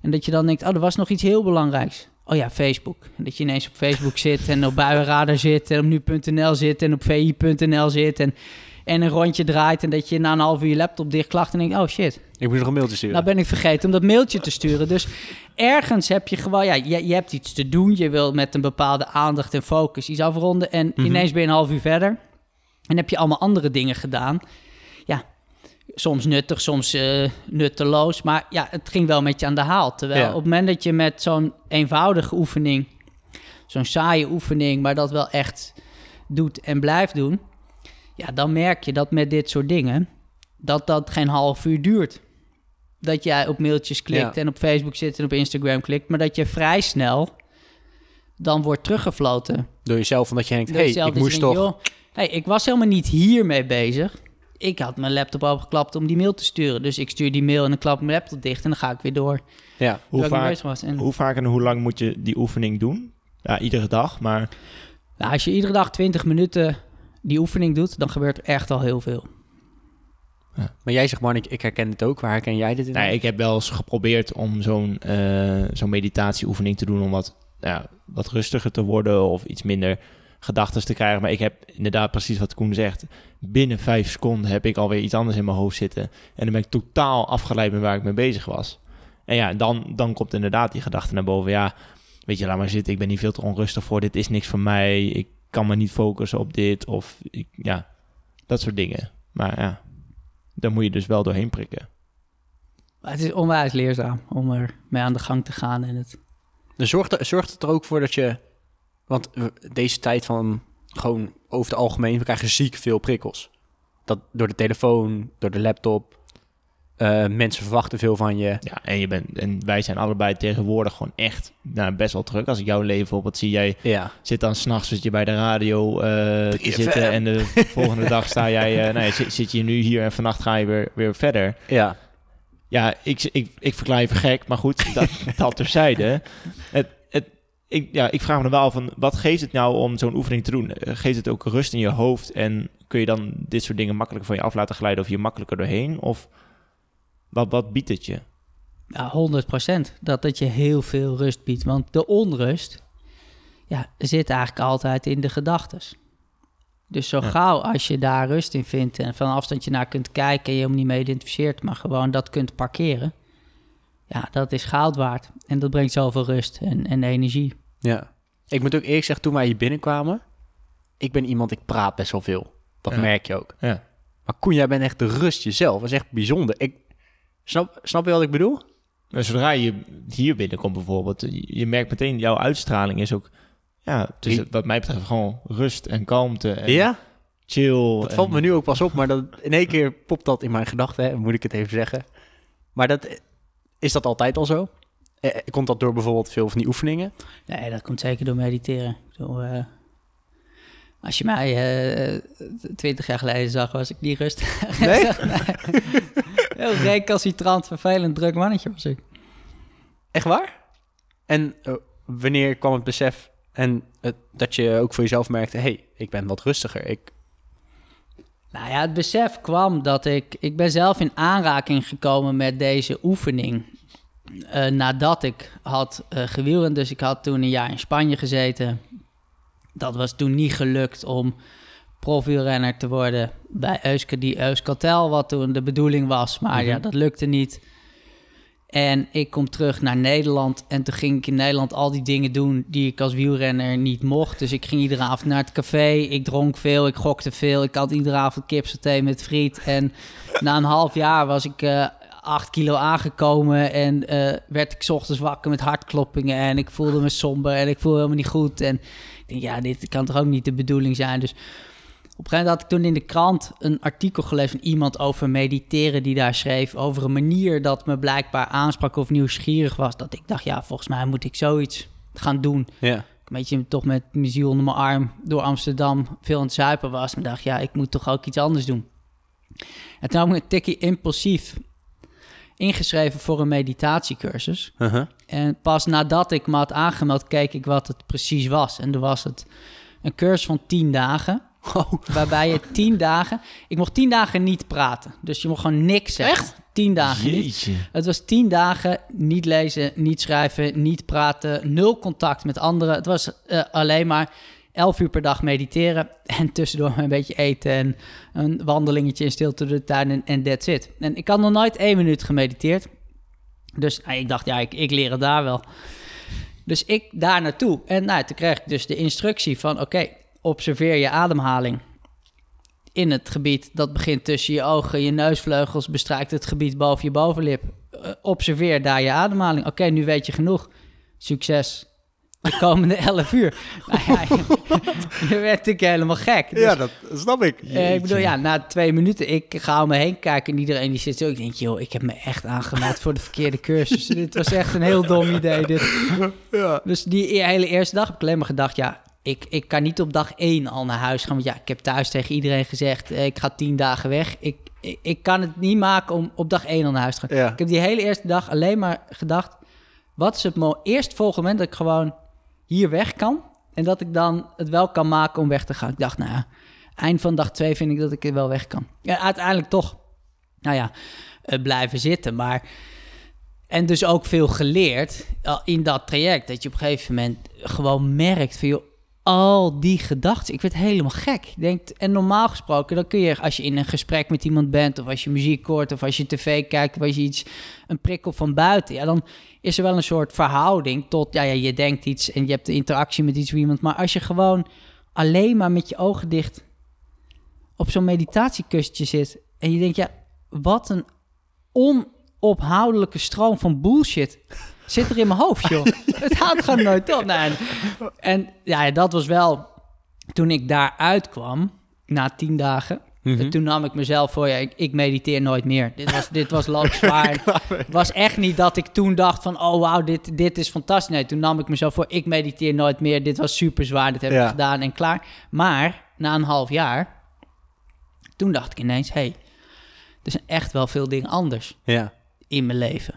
En dat je dan denkt, oh, er was nog iets heel belangrijks. Oh ja, Facebook. Dat je ineens op Facebook zit en op Buienradar zit en op nu.nl zit en op vi.nl zit en, en een rondje draait. En dat je na een half uur je laptop dichtklacht en denkt, oh shit, Ik moet nog een mailtje sturen. nou ben ik vergeten om dat mailtje te sturen. Dus ergens heb je gewoon, ja, je, je hebt iets te doen. Je wil met een bepaalde aandacht en focus iets afronden. En Mhm. ineens ben je een half uur verder. En heb je allemaal andere dingen gedaan. Soms nuttig, soms eh, nutteloos. Maar ja, het ging wel met je aan de haal. Terwijl Ja. op het moment dat je met zo'n eenvoudige oefening, zo'n saaie oefening, maar dat wel echt doet en blijft doen. Ja, dan merk je dat met dit soort dingen, dat dat geen half uur duurt dat jij op mailtjes klikt Ja. en op Facebook zit en op Instagram klikt, maar dat je vrij snel dan wordt teruggefloten. Door jezelf, omdat je denkt, hé, hey, ik dus moest toch... joh, hey, ik was helemaal niet hiermee bezig. Ik had mijn laptop opgeklapt om die mail te sturen. Dus ik stuur die mail en dan klap ik mijn laptop dicht en dan ga ik weer door. Ja. Hoe vaak. En, hoe vaak en hoe lang moet je die oefening doen? Ja, iedere dag, maar nou, als je iedere dag 20 minuten die oefening doet, dan gebeurt er echt al heel veel. Maar jij zegt, man, ik, ik herken dit ook. Waar herken jij dit in? Nee, ik heb wel eens geprobeerd om zo'n eh, zo'n meditatieoefening te doen om wat, nou ja, wat rustiger te worden of iets minder gedachten te krijgen. Maar ik heb inderdaad precies wat Koen zegt. Binnen vijf seconden heb ik alweer iets anders in mijn hoofd zitten. En dan ben ik totaal afgeleid met waar ik mee bezig was. En ja, dan, dan komt inderdaad die gedachte naar boven. Ja, weet je, laat maar zitten. Ik ben hier veel te onrustig voor. Dit is niks voor mij. Ik kan me niet focussen op dit. Of ik, ja, dat soort dingen. Maar ja, daar moet je dus wel doorheen prikken. Het is onwijs leerzaam om er mee aan de gang te gaan. En het, Dus zorgt, er- zorgt het er ook voor dat je... Want deze tijd van gewoon over het algemeen... we krijgen ziek veel prikkels. Dat door de telefoon, door de laptop... eh, mensen verwachten veel van je. Ja, en, je bent, en wij zijn allebei tegenwoordig gewoon echt nou, best wel druk. Als ik jouw leven bijvoorbeeld zie, jij Ja. zit dan s'nachts zit je bij de radio eh, te 3FM. zitten en de volgende dag sta jij, nou ja, zit, zit je nu hier en vannacht ga je weer, weer verder. Ja. Ja, ik, ik, ik verklaar je voor gek, maar goed, dat, dat terzijde. Het, ik, ja, ik vraag me dan wel van, wat geeft het nou om zo'n oefening te doen? Eh, Geeft het ook rust in je hoofd en kun je dan dit soort dingen makkelijker van je af laten glijden of je makkelijker doorheen? Of wat, wat biedt het je? Ja, 100%. Dat het je heel veel rust biedt. Want de onrust ja, zit eigenlijk altijd in de gedachtes. Dus zo Ja. gauw als je daar rust in vindt en van een afstandje naar kunt kijken en je hem niet mee identificeert, maar gewoon dat kunt parkeren. Ja, dat is goud waard. En dat brengt zoveel rust en, en energie. Ja. Ik moet ook eerlijk zeggen, toen wij hier binnenkwamen... ik ben iemand, ik praat best wel veel. Dat Ja. merk je ook. Ja. Maar Koen, jij bent echt de rust jezelf. Dat is echt bijzonder. Ik, snap, snap je wat ik bedoel? Zodra je hier binnenkomt bijvoorbeeld, je merkt meteen, jouw uitstraling is ook, ja, het is Die- wat mij betreft gewoon rust en kalmte en ja? chill. Dat en- valt me nu ook pas op, maar dat, in één keer popt dat in mijn gedachten, moet ik het even zeggen. Maar dat, is dat altijd al zo? Eh, komt dat door bijvoorbeeld veel van die oefeningen? Nee, dat komt zeker door mediteren. Ik bedoel, eh, als je mij twintig jaar geleden zag, was ik niet rustig. Nee? Heel recalcitrant, vervelend, druk mannetje was ik. Echt waar? En eh, wanneer kwam het besef en dat je ook voor jezelf merkte... hé, hey, ik ben wat rustiger. Ik, Nou ja, het besef kwam dat ik... Ik ben zelf in aanraking gekomen met deze oefening... eh, nadat ik had gewielrend. Dus ik had toen een jaar in Spanje gezeten. Dat was toen niet gelukt om profielrenner te worden bij Euskadi Euskaltel, wat toen de bedoeling was. Maar ja, Mhm. dat lukte niet. En ik kom terug naar Nederland en toen ging ik in Nederland al die dingen doen die ik als wielrenner niet mocht. Dus ik ging iedere avond naar het café, ik dronk veel, ik gokte veel, ik had iedere avond kipsaté met friet. En na een half jaar was ik eh 8 kilo aangekomen en eh, werd ik ochtends wakker met hartkloppingen en ik voelde me somber en ik voelde helemaal niet goed. En ik denk, ja, dit kan toch ook niet de bedoeling zijn. Dus op een gegeven moment had ik toen in de krant een artikel gelezen van iemand over mediteren die daar schreef over een manier dat me blijkbaar aansprak of nieuwsgierig was. Dat ik dacht, ja, volgens mij moet ik zoiets gaan doen. ja. Een beetje toch met mijn ziel onder mijn arm door Amsterdam veel aan het zuipen was. Maar dacht, ja, ik moet toch ook iets anders doen. En toen heb ik een tikkie impulsief ingeschreven voor een meditatiecursus. Uh-huh. En pas nadat ik me had aangemeld, keek ik wat het precies was. En toen was het een cursus van 10 dagen. Oh, Waarbij je 10 dagen... Ik mocht 10 dagen niet praten. Dus je mocht gewoon niks zeggen. Echt? 10 dagen niet. Jeetje. Het was 10 dagen niet lezen, niet schrijven, niet praten. Nul contact met anderen. Het was eh, alleen maar 11 uur per dag mediteren. En tussendoor een beetje eten en een wandelingetje in stilte door de tuin en, en that's it. En ik had nog nooit één minuut gemediteerd. Dus nou, ik dacht, ja, ik, ik leer het daar wel. Dus ik daar naartoe. En nou, toen kreeg ik dus de instructie van... oké, observeer je ademhaling in het gebied dat begint tussen je ogen, je neusvleugels, bestrijkt het gebied boven je bovenlip. Eh, observeer daar je ademhaling. Oké, nu weet je genoeg. Succes. De komende 11 uur. Nou ja, je werd natuurlijk helemaal gek. Dus, ja, dat snap ik. eh, ik bedoel, ja, na twee minuten, ik ga om me heen kijken en iedereen die zit zo. Ik denk, joh, ik heb me echt aangemeld voor de verkeerde cursus. dit was echt een heel dom idee. Dit. Ja. Dus die e- hele eerste dag heb ik alleen maar gedacht, ja, ik, ik kan niet op dag één al naar huis gaan. Want ja, ik heb thuis tegen iedereen gezegd, eh, ik ga tien dagen weg. Ik, ik, ik kan het niet maken om op dag één al naar huis te gaan. Ja. Ik heb die hele eerste dag alleen maar gedacht, wat is het mo- eerstvolgende moment dat ik gewoon hier weg kan? En dat ik dan het wel kan maken om weg te gaan. Ik dacht, nou ja, eind van dag twee vind ik dat ik er wel weg kan. Ja, uiteindelijk toch, nou ja, eh, blijven zitten. Maar en dus ook veel geleerd eh, in dat traject. Dat je op een gegeven moment gewoon merkt van... Joh, al die gedachten, ik werd helemaal gek. Je denkt, en normaal gesproken, dan kun je... als je in een gesprek met iemand bent... of als je muziek hoort, of als je tv kijkt... of als je iets, een prikkel van buiten... ja, dan is er wel een soort verhouding tot... ja, ja, je denkt iets en je hebt de interactie met iets of iemand... maar als je gewoon alleen maar met je ogen dicht... op zo'n meditatiekustje zit... en je denkt, ja, wat een onophoudelijke stroom van bullshit zit er in mijn hoofd, joh. het houdt gewoon nooit op. Nou, en, en ja, dat was wel... Toen ik daar uitkwam, na tien dagen... Mhm. Toen nam ik mezelf voor, ja, ik, ik mediteer nooit meer. Dit was, dit was loodzwaar. Het was echt niet dat ik toen dacht van, oh wauw, dit, dit is fantastisch. Nee, toen nam ik mezelf voor, ik mediteer nooit meer. Dit was super zwaar, dit heb Ja. ik gedaan en klaar. Maar na een half jaar, toen dacht ik ineens, hé, hey, er zijn echt wel veel dingen anders ja. in mijn leven.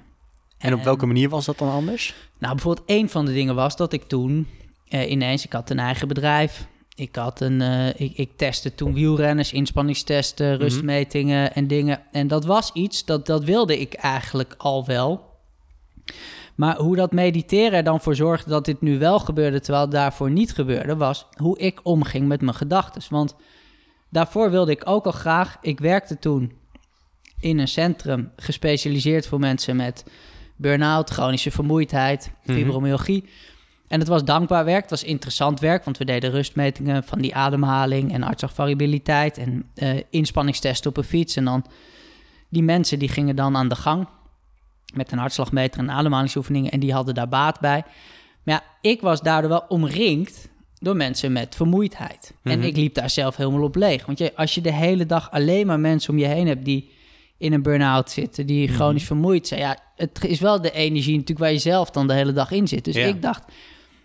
En op welke manier was dat dan anders? Nou, bijvoorbeeld een van de dingen was dat ik toen eh, ineens, ik had een eigen bedrijf. Ik, had een, eh, ik, ik testte toen wielrenners, inspanningstesten, rustmetingen en dingen. En dat was iets, dat, dat wilde ik eigenlijk al wel. Maar hoe dat mediteren er dan voor zorgde dat dit nu wel gebeurde, terwijl het daarvoor niet gebeurde, was hoe ik omging met mijn gedachten. Want daarvoor wilde ik ook al graag, ik werkte toen in een centrum gespecialiseerd voor mensen met burn-out, chronische vermoeidheid, Mhm. fibromyalgie. En het was dankbaar werk, het was interessant werk, want we deden rustmetingen van die ademhaling en hartslagvariabiliteit en eh, inspanningstesten op een fiets. En dan die mensen die gingen dan aan de gang met een hartslagmeter en ademhalingsoefeningen en die hadden daar baat bij. Maar ja, ik was daardoor wel omringd door mensen met vermoeidheid. En Mhm. ik liep daar zelf helemaal op leeg. Want je, als je de hele dag alleen maar mensen om je heen hebt die in een burn-out zitten, die chronisch vermoeid zijn. Ja, het is wel de energie natuurlijk waar je zelf dan de hele dag in zit. Dus Ja. ik dacht,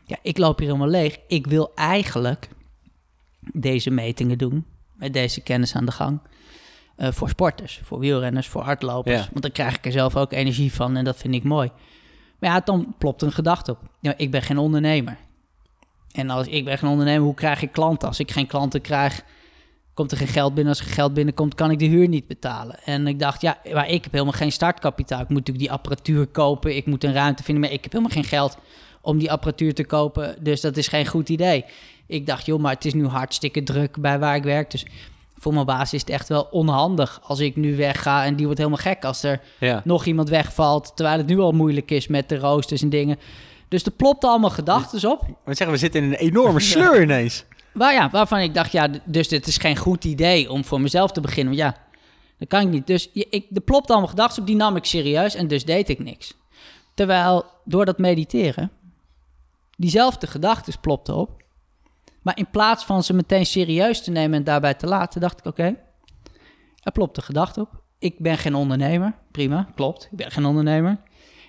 ja, ik loop hier helemaal leeg. Ik wil eigenlijk deze metingen doen, met deze kennis aan de gang. eh, voor sporters, voor wielrenners, voor hardlopers. Ja. Want dan krijg ik er zelf ook energie van en dat vind ik mooi. Maar ja, dan plopt een gedachte op. Ja, ik ben geen ondernemer. En als ik ben geen ondernemer, hoe krijg ik klanten? Als ik geen klanten krijg, komt er geen geld binnen. Als er geen geld binnenkomt, kan ik de huur niet betalen. En ik dacht, ja, maar ik heb helemaal geen startkapitaal. Ik moet natuurlijk die apparatuur kopen. Ik moet een ruimte vinden, maar ik heb helemaal geen geld om die apparatuur te kopen. Dus dat is geen goed idee. Ik dacht, joh, maar het is nu hartstikke druk bij waar ik werk. Dus voor mijn baas is het echt wel onhandig als ik nu wegga en die wordt helemaal gek als er Ja. nog iemand wegvalt, terwijl het nu al moeilijk is met de roosters en dingen. Dus er plopten allemaal gedachten op. Moet zeggen, we zitten in een enorme sleur ineens. Ja, waarvan ik dacht, ja, dus dit is geen goed idee om voor mezelf te beginnen. Want ja, dat kan ik niet. Dus ik, er plopte allemaal gedachten op, die nam ik serieus en dus deed ik niks. Terwijl door dat mediteren, diezelfde gedachten plopten op. Maar in plaats van ze meteen serieus te nemen en daarbij te laten, dacht ik, oké, er plopte gedachte op. Ik ben geen ondernemer. Prima, klopt. Ik ben geen ondernemer.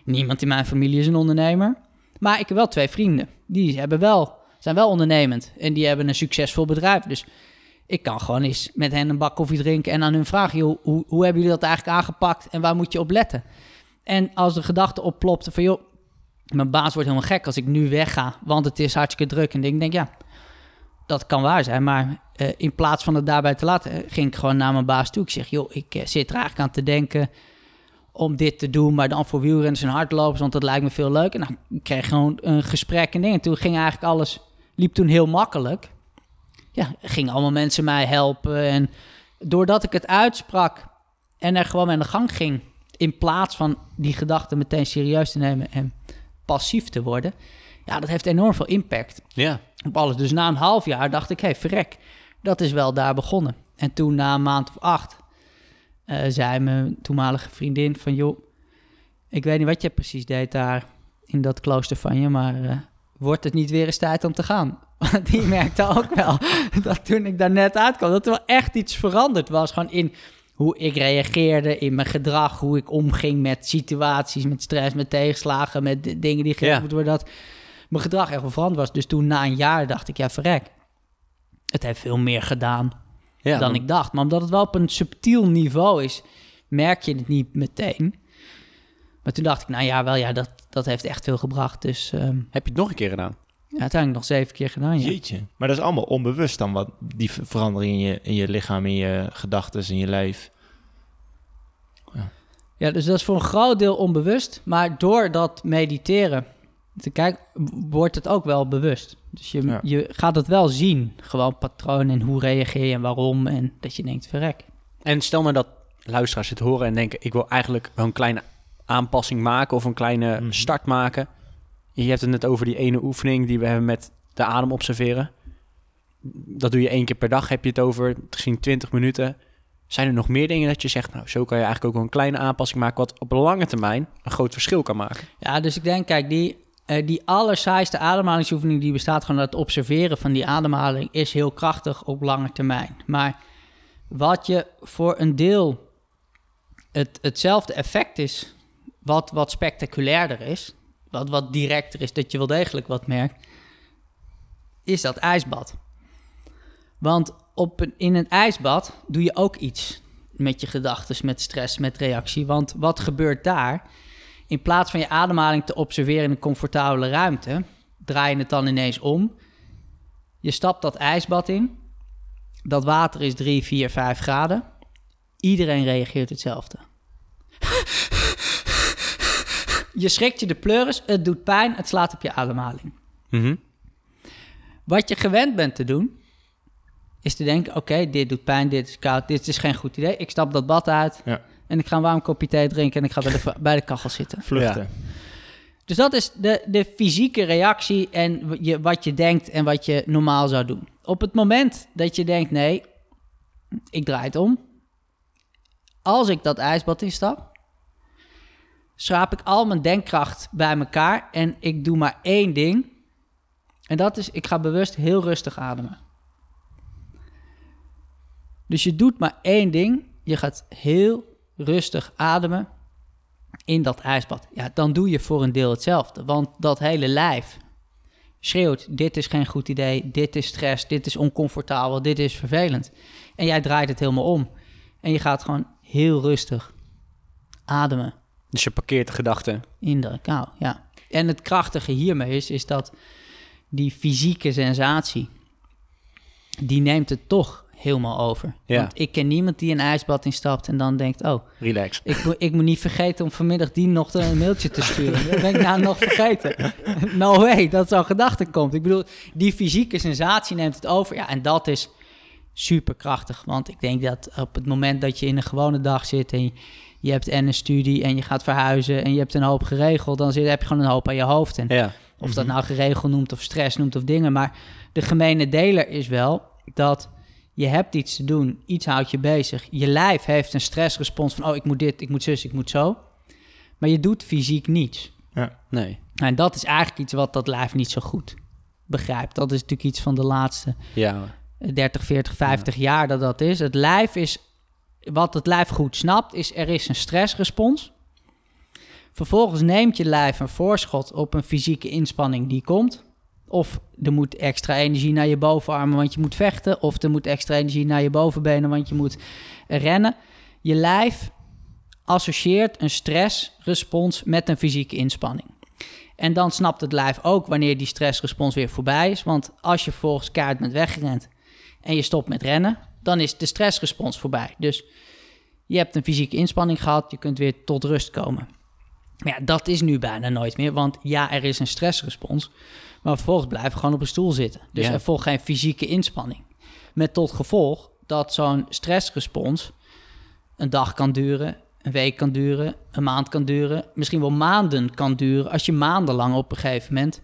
Niemand in mijn familie is een ondernemer. Maar ik heb wel twee vrienden. Die hebben wel, zijn wel ondernemend. En die hebben een succesvol bedrijf. Dus ik kan gewoon eens met hen een bak koffie drinken en aan hun vragen: joh, hoe, hoe hebben jullie dat eigenlijk aangepakt en waar moet je op letten? En als de gedachte opplopte van joh, mijn baas wordt helemaal gek als ik nu wegga, want het is hartstikke druk. En ik denk, ja, dat kan waar zijn. Maar eh, in plaats van het daarbij te laten, eh, ging ik gewoon naar mijn baas toe. Ik zeg, joh, ik eh, zit er eigenlijk aan te denken om dit te doen, maar dan voor wielrenners en hardlopers, want dat lijkt me veel leuker. Nou, ik kreeg gewoon een gesprek en dingen. Toen ging eigenlijk alles, liep toen heel makkelijk. Ja, gingen allemaal mensen mij helpen. En doordat ik het uitsprak en er gewoon mee aan de gang ging, in plaats van die gedachten meteen serieus te nemen en passief te worden, ja, dat heeft enorm veel impact Ja. op alles. Dus na een half jaar dacht ik, hé, hey, verrek, dat is wel daar begonnen. En toen na een maand of acht eh, zei mijn toenmalige vriendin van, joh, ik weet niet wat je precies deed daar in dat klooster van je, maar eh, wordt het niet weer eens tijd om te gaan? Want die merkte ook wel dat toen ik daar net uitkwam, dat er wel echt iets veranderd was. Gewoon in hoe ik reageerde, in mijn gedrag, hoe ik omging met situaties, met stress, met tegenslagen, met dingen die Ja. moeten worden. Dat mijn gedrag echt wel veranderd was. Dus toen na een jaar dacht ik, ja verrek, het heeft veel meer gedaan ja dan ik dacht. Maar omdat het wel op een subtiel niveau is, merk je het niet meteen. Maar toen dacht ik, nou ja, wel ja, dat, dat heeft echt veel gebracht. Dus ehm, Heb je het nog een keer gedaan? ja, uiteindelijk nog zeven keer gedaan, ja. Jeetje. Maar dat is allemaal onbewust dan, wat die ver- verandering in je, in je lichaam, in je gedachten, in je lijf. Ja, dus dat is voor een groot deel onbewust. Maar door dat mediteren te kijken, wordt het ook wel bewust. Dus je, Ja. je gaat het wel zien. Gewoon patroon en hoe reageer je en waarom. En dat je denkt, verrek. En stel nou dat luisteraars het horen en denken... ik wil eigenlijk wel een kleine aanpassing maken... of een kleine Mhm. start maken. Je hebt het net over die ene oefening... die we hebben met de adem observeren. Dat doe je één keer per dag, heb je het over. Misschien 20 minuten. Zijn er nog meer dingen dat je zegt... nou, zo kan je eigenlijk ook wel een kleine aanpassing maken... wat op lange termijn een groot verschil kan maken? Ja, dus ik denk, kijk, die, eh, die allersaaiste ademhalingsoefening die bestaat gewoon uit het observeren van die ademhaling is heel krachtig op lange termijn. Maar wat je voor een deel het, hetzelfde effect is, wat, wat spectaculairder is, wat, wat directer is, dat je wel degelijk wat merkt, is dat ijsbad. Want op een, in een ijsbad doe je ook iets met je gedachten, met stress, met reactie. Want wat gebeurt daar? In plaats van je ademhaling te observeren in een comfortabele ruimte, draai je het dan ineens om. Je stapt dat ijsbad in. Dat water is 3, 4, 5 graden. Iedereen reageert hetzelfde. je schrikt je de pleuris, het doet pijn, het slaat op je ademhaling. Mhm. Wat je gewend bent te doen, is te denken: oké, dit doet pijn, dit is koud, dit is geen goed idee. Ik stap dat bad uit Ja. en ik ga een warm kopje thee drinken en ik ga bij de, bij de kachel zitten. Vluchten. Dus dat is de, de fysieke reactie en je, wat je denkt en wat je normaal zou doen. Op het moment dat je denkt, nee, ik draai het om. Als ik dat ijsbad instap, schraap ik al mijn denkkracht bij elkaar en ik doe maar één ding. En dat is, ik ga bewust heel rustig ademen. Dus je doet maar één ding. Je gaat heel rustig ademen in dat ijsbad. Ja, dan doe je voor een deel hetzelfde. Want dat hele lijf schreeuwt: dit is geen goed idee, dit is stress, dit is oncomfortabel, dit is vervelend. En jij draait het helemaal om. En je gaat gewoon heel rustig ademen Dus je parkeert de gedachten. in de kou. Ja. En het krachtige hiermee is, is dat die fysieke sensatie, die neemt het toch helemaal over. Ja. Want ik ken niemand die een ijsbad instapt en dan denkt, oh, Relax. ik, moet- ik moet niet vergeten om vanmiddag die nog een mailtje te sturen. Dat ben ik nou nog vergeten. No way, dat zo'n gedachte komt. Ik bedoel, die fysieke sensatie neemt het over. Ja, en dat is superkrachtig. Want ik denk dat op het moment dat je in een gewone dag zit en je, hebt en een studie en je gaat verhuizen en je hebt een hoop geregeld, dan zit, heb je gewoon een hoop aan je hoofd. En Ja. of dat nou geregeld noemt of stress noemt of dingen. Maar de gemene deler is wel dat je hebt iets te doen, iets houdt je bezig. Je lijf heeft een stressrespons van, oh, ik moet dit, ik moet zus, ik moet zo. Maar je doet fysiek niets. Nee. En dat is eigenlijk iets wat dat lijf niet zo goed begrijpt. Dat is natuurlijk iets van de laatste Ja. 30, 40, 50 jaar dat dat is. Het lijf is, wat het lijf goed snapt, is er is een stressrespons. Vervolgens neemt je lijf een voorschot op een fysieke inspanning die komt. Of er moet extra energie naar je bovenarmen, want je moet vechten. Of er moet extra energie naar je bovenbenen, want je moet rennen. Je lijf associeert een stressrespons met een fysieke inspanning. En dan snapt het lijf ook wanneer die stressrespons weer voorbij is. Want als je volgens kaart bent weggerend en je stopt met rennen, dan is de stressrespons voorbij. Dus je hebt een fysieke inspanning gehad, je kunt weer tot rust komen. Maar ja, dat is nu bijna nooit meer, want ja, er is een stressrespons. Maar vervolgens blijf je gewoon op een stoel zitten. Dus Ja. er volgt geen fysieke inspanning. Met tot gevolg dat zo'n stressrespons een dag kan duren, een week kan duren, een maand kan duren, misschien wel maanden kan duren. Als je maandenlang op een gegeven moment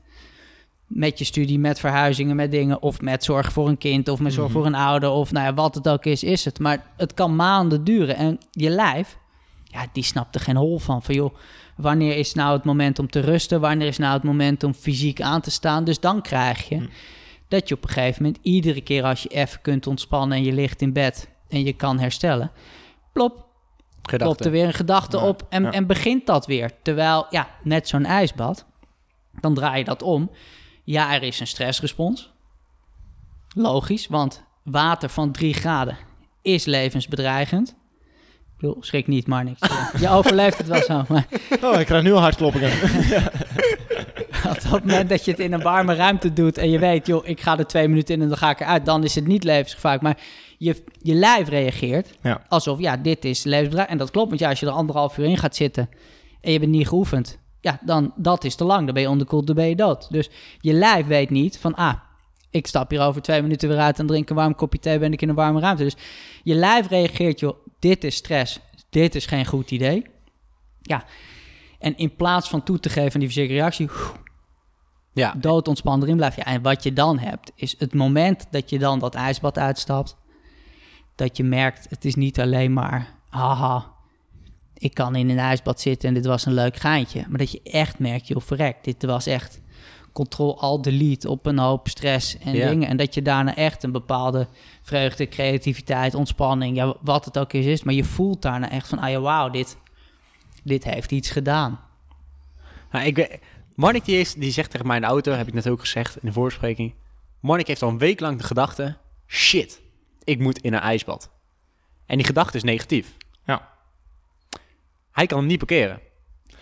met je studie, met verhuizingen, met dingen, of met zorg voor een kind, of met zorg voor een ouder, of nou ja, wat het ook is, is het. Maar het kan maanden duren en je lijf, ja, die snapt er geen hol van. Van joh, wanneer is nou het moment om te rusten? Wanneer is nou het moment om fysiek aan te staan? Dus dan krijg je dat je op een gegeven moment iedere keer als je even kunt ontspannen en je ligt in bed en je kan herstellen, plop, klopt er weer een gedachte Ja, op en, ja. en begint dat weer. Terwijl, ja, net zo'n ijsbad, dan draai je dat om. Ja, er is een stressrespons. Logisch, want water van 3 graden is levensbedreigend. Ik bedoel, schrik niet, maar niks. Je overleeft het wel zo. Maar Oh, ik krijg nu al hartkloppingen. op dat moment dat je het in een warme ruimte doet en je weet, joh, ik ga er twee minuten in en dan ga ik eruit, dan is het niet levensgevaarlijk. Maar je, je lijf reageert Ja. alsof, ja, dit is levensbedreigend. En dat klopt, want ja, als je er anderhalf uur in gaat zitten en je bent niet geoefend, ja, dan dat is te lang. Dan ben je onderkoeld, dan ben je dood. Dus je lijf weet niet van, ah, ik stap hier over twee minuten weer uit en drink een warm kopje thee, ben ik in een warme ruimte. Dus je lijf reageert, joh, dit is stress, dit is geen goed idee. Ja, en in plaats van toe te geven aan die fysieke reactie, Ja. dood ontspannen erin blijft. Ja, en wat je dan hebt, is het moment dat je dan dat ijsbad uitstapt, dat je merkt, het is niet alleen maar, haha, ik kan in een ijsbad zitten en dit was een leuk geintje. Maar dat je echt merkt, joh, verrek, dit was echt control-alt-delete op een hoop stress en Ja. dingen. En dat je daarna echt een bepaalde vreugde, creativiteit, ontspanning, ja, wat het ook is, is. Maar je voelt daarna echt van, ah ja, wauw, dit, dit heeft iets gedaan. Nou, ik weet, Marnik die, is, die zegt tegen mij in de auto, heb ik net ook gezegd in de voorbespreking. Marnik heeft al een week lang de gedachte, shit, ik moet in een ijsbad. En die gedachte is negatief. Hij kan hem niet parkeren.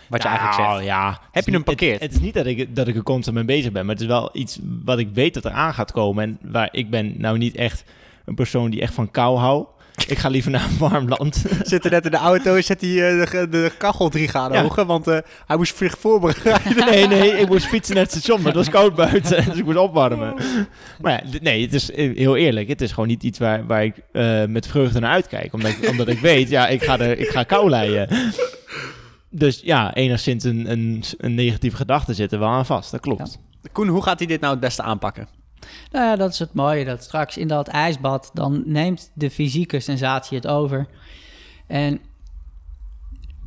Wat je eigenlijk Nou, zegt. Ja. Heb je hem niet- parkeerd? Het, het is niet dat ik, dat ik er constant mee bezig ben, maar het is wel iets wat ik weet dat er aan gaat komen. En waar ik ben nou niet echt een persoon die echt van kou houdt. Ik ga liever naar een warm land. Zit er net in de auto, zet hij eh, de, de kachel drie graden Ja. hoger, want eh, hij moest zich voorbereiden. nee, nee, ik moest fietsen naar het station, maar het was koud buiten, dus ik moest opwarmen. Maar ja, nee, het is eh, heel eerlijk, het is gewoon niet iets waar, waar ik met vreugde naar uitkijk. Omdat, ik- omdat ik weet, ja, ik ga, er, ik ga kou leiden. Dus ja, enigszins een, een, een negatieve gedachte zit er wel aan vast. Dat klopt. Koen, hoe gaat hij dit nou het beste aanpakken? Nou ja, dat is het mooie. Dat straks in dat ijsbad, dan neemt de fysieke sensatie het over. En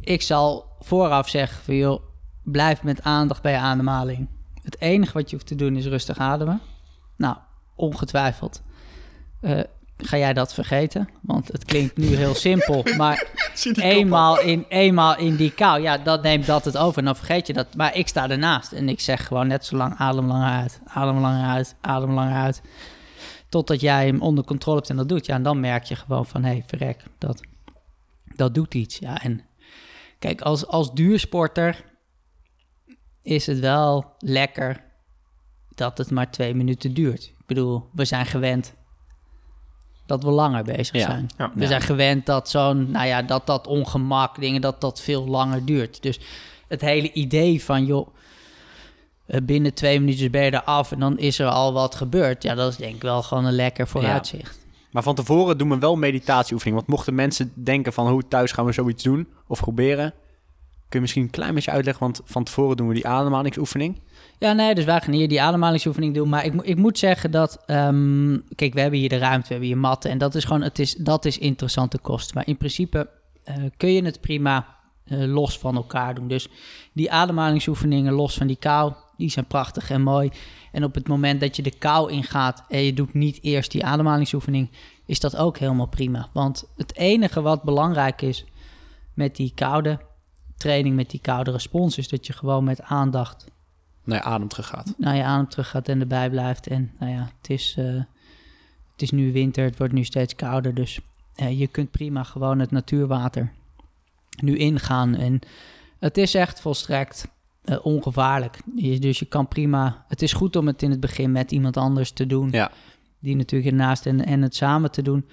ik zal vooraf zeggen van joh, blijf met aandacht bij je ademhaling. Het enige wat je hoeft te doen is rustig ademen. Nou, ongetwijfeld. eh, ga jij dat vergeten? Want het klinkt nu heel simpel, maar eenmaal in, eenmaal in die kou, ja, dat neemt dat het over. En dan vergeet je dat. Maar ik sta ernaast en ik zeg gewoon net zo lang adem langer uit, adem langer uit, adem langer uit. Totdat jij hem onder controle hebt en dat doet. Ja, en dan merk je gewoon van, hé, hey, verrek, dat, dat doet iets. Ja, en kijk, als, als duursporter is het wel lekker dat het maar twee minuten duurt. Ik bedoel, we zijn gewend dat we langer bezig Ja, zijn. ja. we Ja. zijn gewend dat zo'n, nou ja, dat dat ongemak, dingen, dat dat veel langer duurt. Dus het hele idee van, joh, eh, binnen twee minuutjes ben je er af en dan is er al wat gebeurd. Ja, dat is denk ik wel gewoon een lekker vooruitzicht. Maar van tevoren doen we wel meditatieoefening. Want mochten mensen denken van hoe thuis gaan we zoiets doen of proberen. Kun je misschien een klein beetje uitleggen, want van tevoren doen we die ademhalingsoefening. Ja, nee, dus wij gaan hier die ademhalingsoefening doen. Maar ik, ik moet zeggen dat... ehm, kijk, we hebben hier de ruimte, we hebben hier matten. En dat is gewoon, het is, dat is interessante kost. Maar in principe eh, kun je het prima eh, los van elkaar doen. Dus die ademhalingsoefeningen los van die kou, die zijn prachtig en mooi. En op het moment dat je de kou ingaat en je doet niet eerst die ademhalingsoefening, is dat ook helemaal prima. Want het enige wat belangrijk is met die koude training, met die koude respons, is dat je gewoon met aandacht naar je adem terug gaat. naar je adem terug gaat en erbij blijft. En nou ja, het is, eh, het is nu winter, het wordt nu steeds kouder. Dus eh, je kunt prima gewoon het natuurwater nu ingaan. En het is echt volstrekt eh, ongevaarlijk. Je- dus je kan prima... Het is goed om het in het begin met iemand anders te doen. Ja. Die natuurlijk ernaast en, en het samen te doen.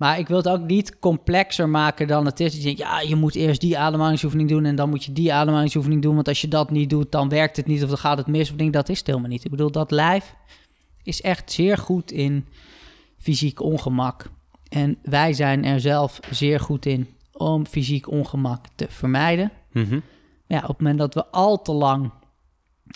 Maar ik wil het ook niet complexer maken dan het is. Dat je denkt, ja, je moet eerst die ademhalingsoefening doen en dan moet je die ademhalingsoefening doen. Want als je dat niet doet, dan werkt het niet of dan gaat het mis. Of denk, dat is het helemaal niet. Ik bedoel, dat lijf is echt zeer goed in fysiek ongemak. En wij zijn er zelf zeer goed in om fysiek ongemak te vermijden. Maar ja, op het moment dat we al te lang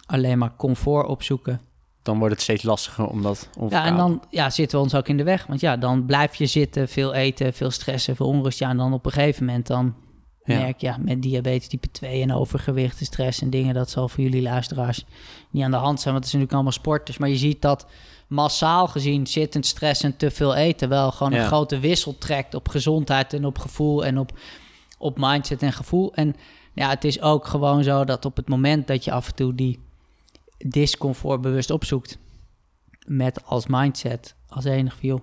alleen maar comfort opzoeken, Dan wordt het steeds lastiger om dat ja, en dan ja, zitten we ons ook in de weg. Want ja, dan blijf je zitten, veel eten, veel stressen, veel onrust. Ja, en dan op een gegeven moment dan Ja. merk je ja, met diabetes type 2 en overgewicht en stress en dingen... dat zal voor jullie luisteraars niet aan de hand zijn, want het zijn natuurlijk allemaal sporters. Maar je ziet dat massaal gezien zittend stress en te veel eten... wel gewoon Ja. een grote wissel trekt op gezondheid en op gevoel en op, op mindset en gevoel. En ja, het is ook gewoon zo dat op het moment dat je af en toe die discomfort bewust opzoekt met als mindset, als enig van, joh,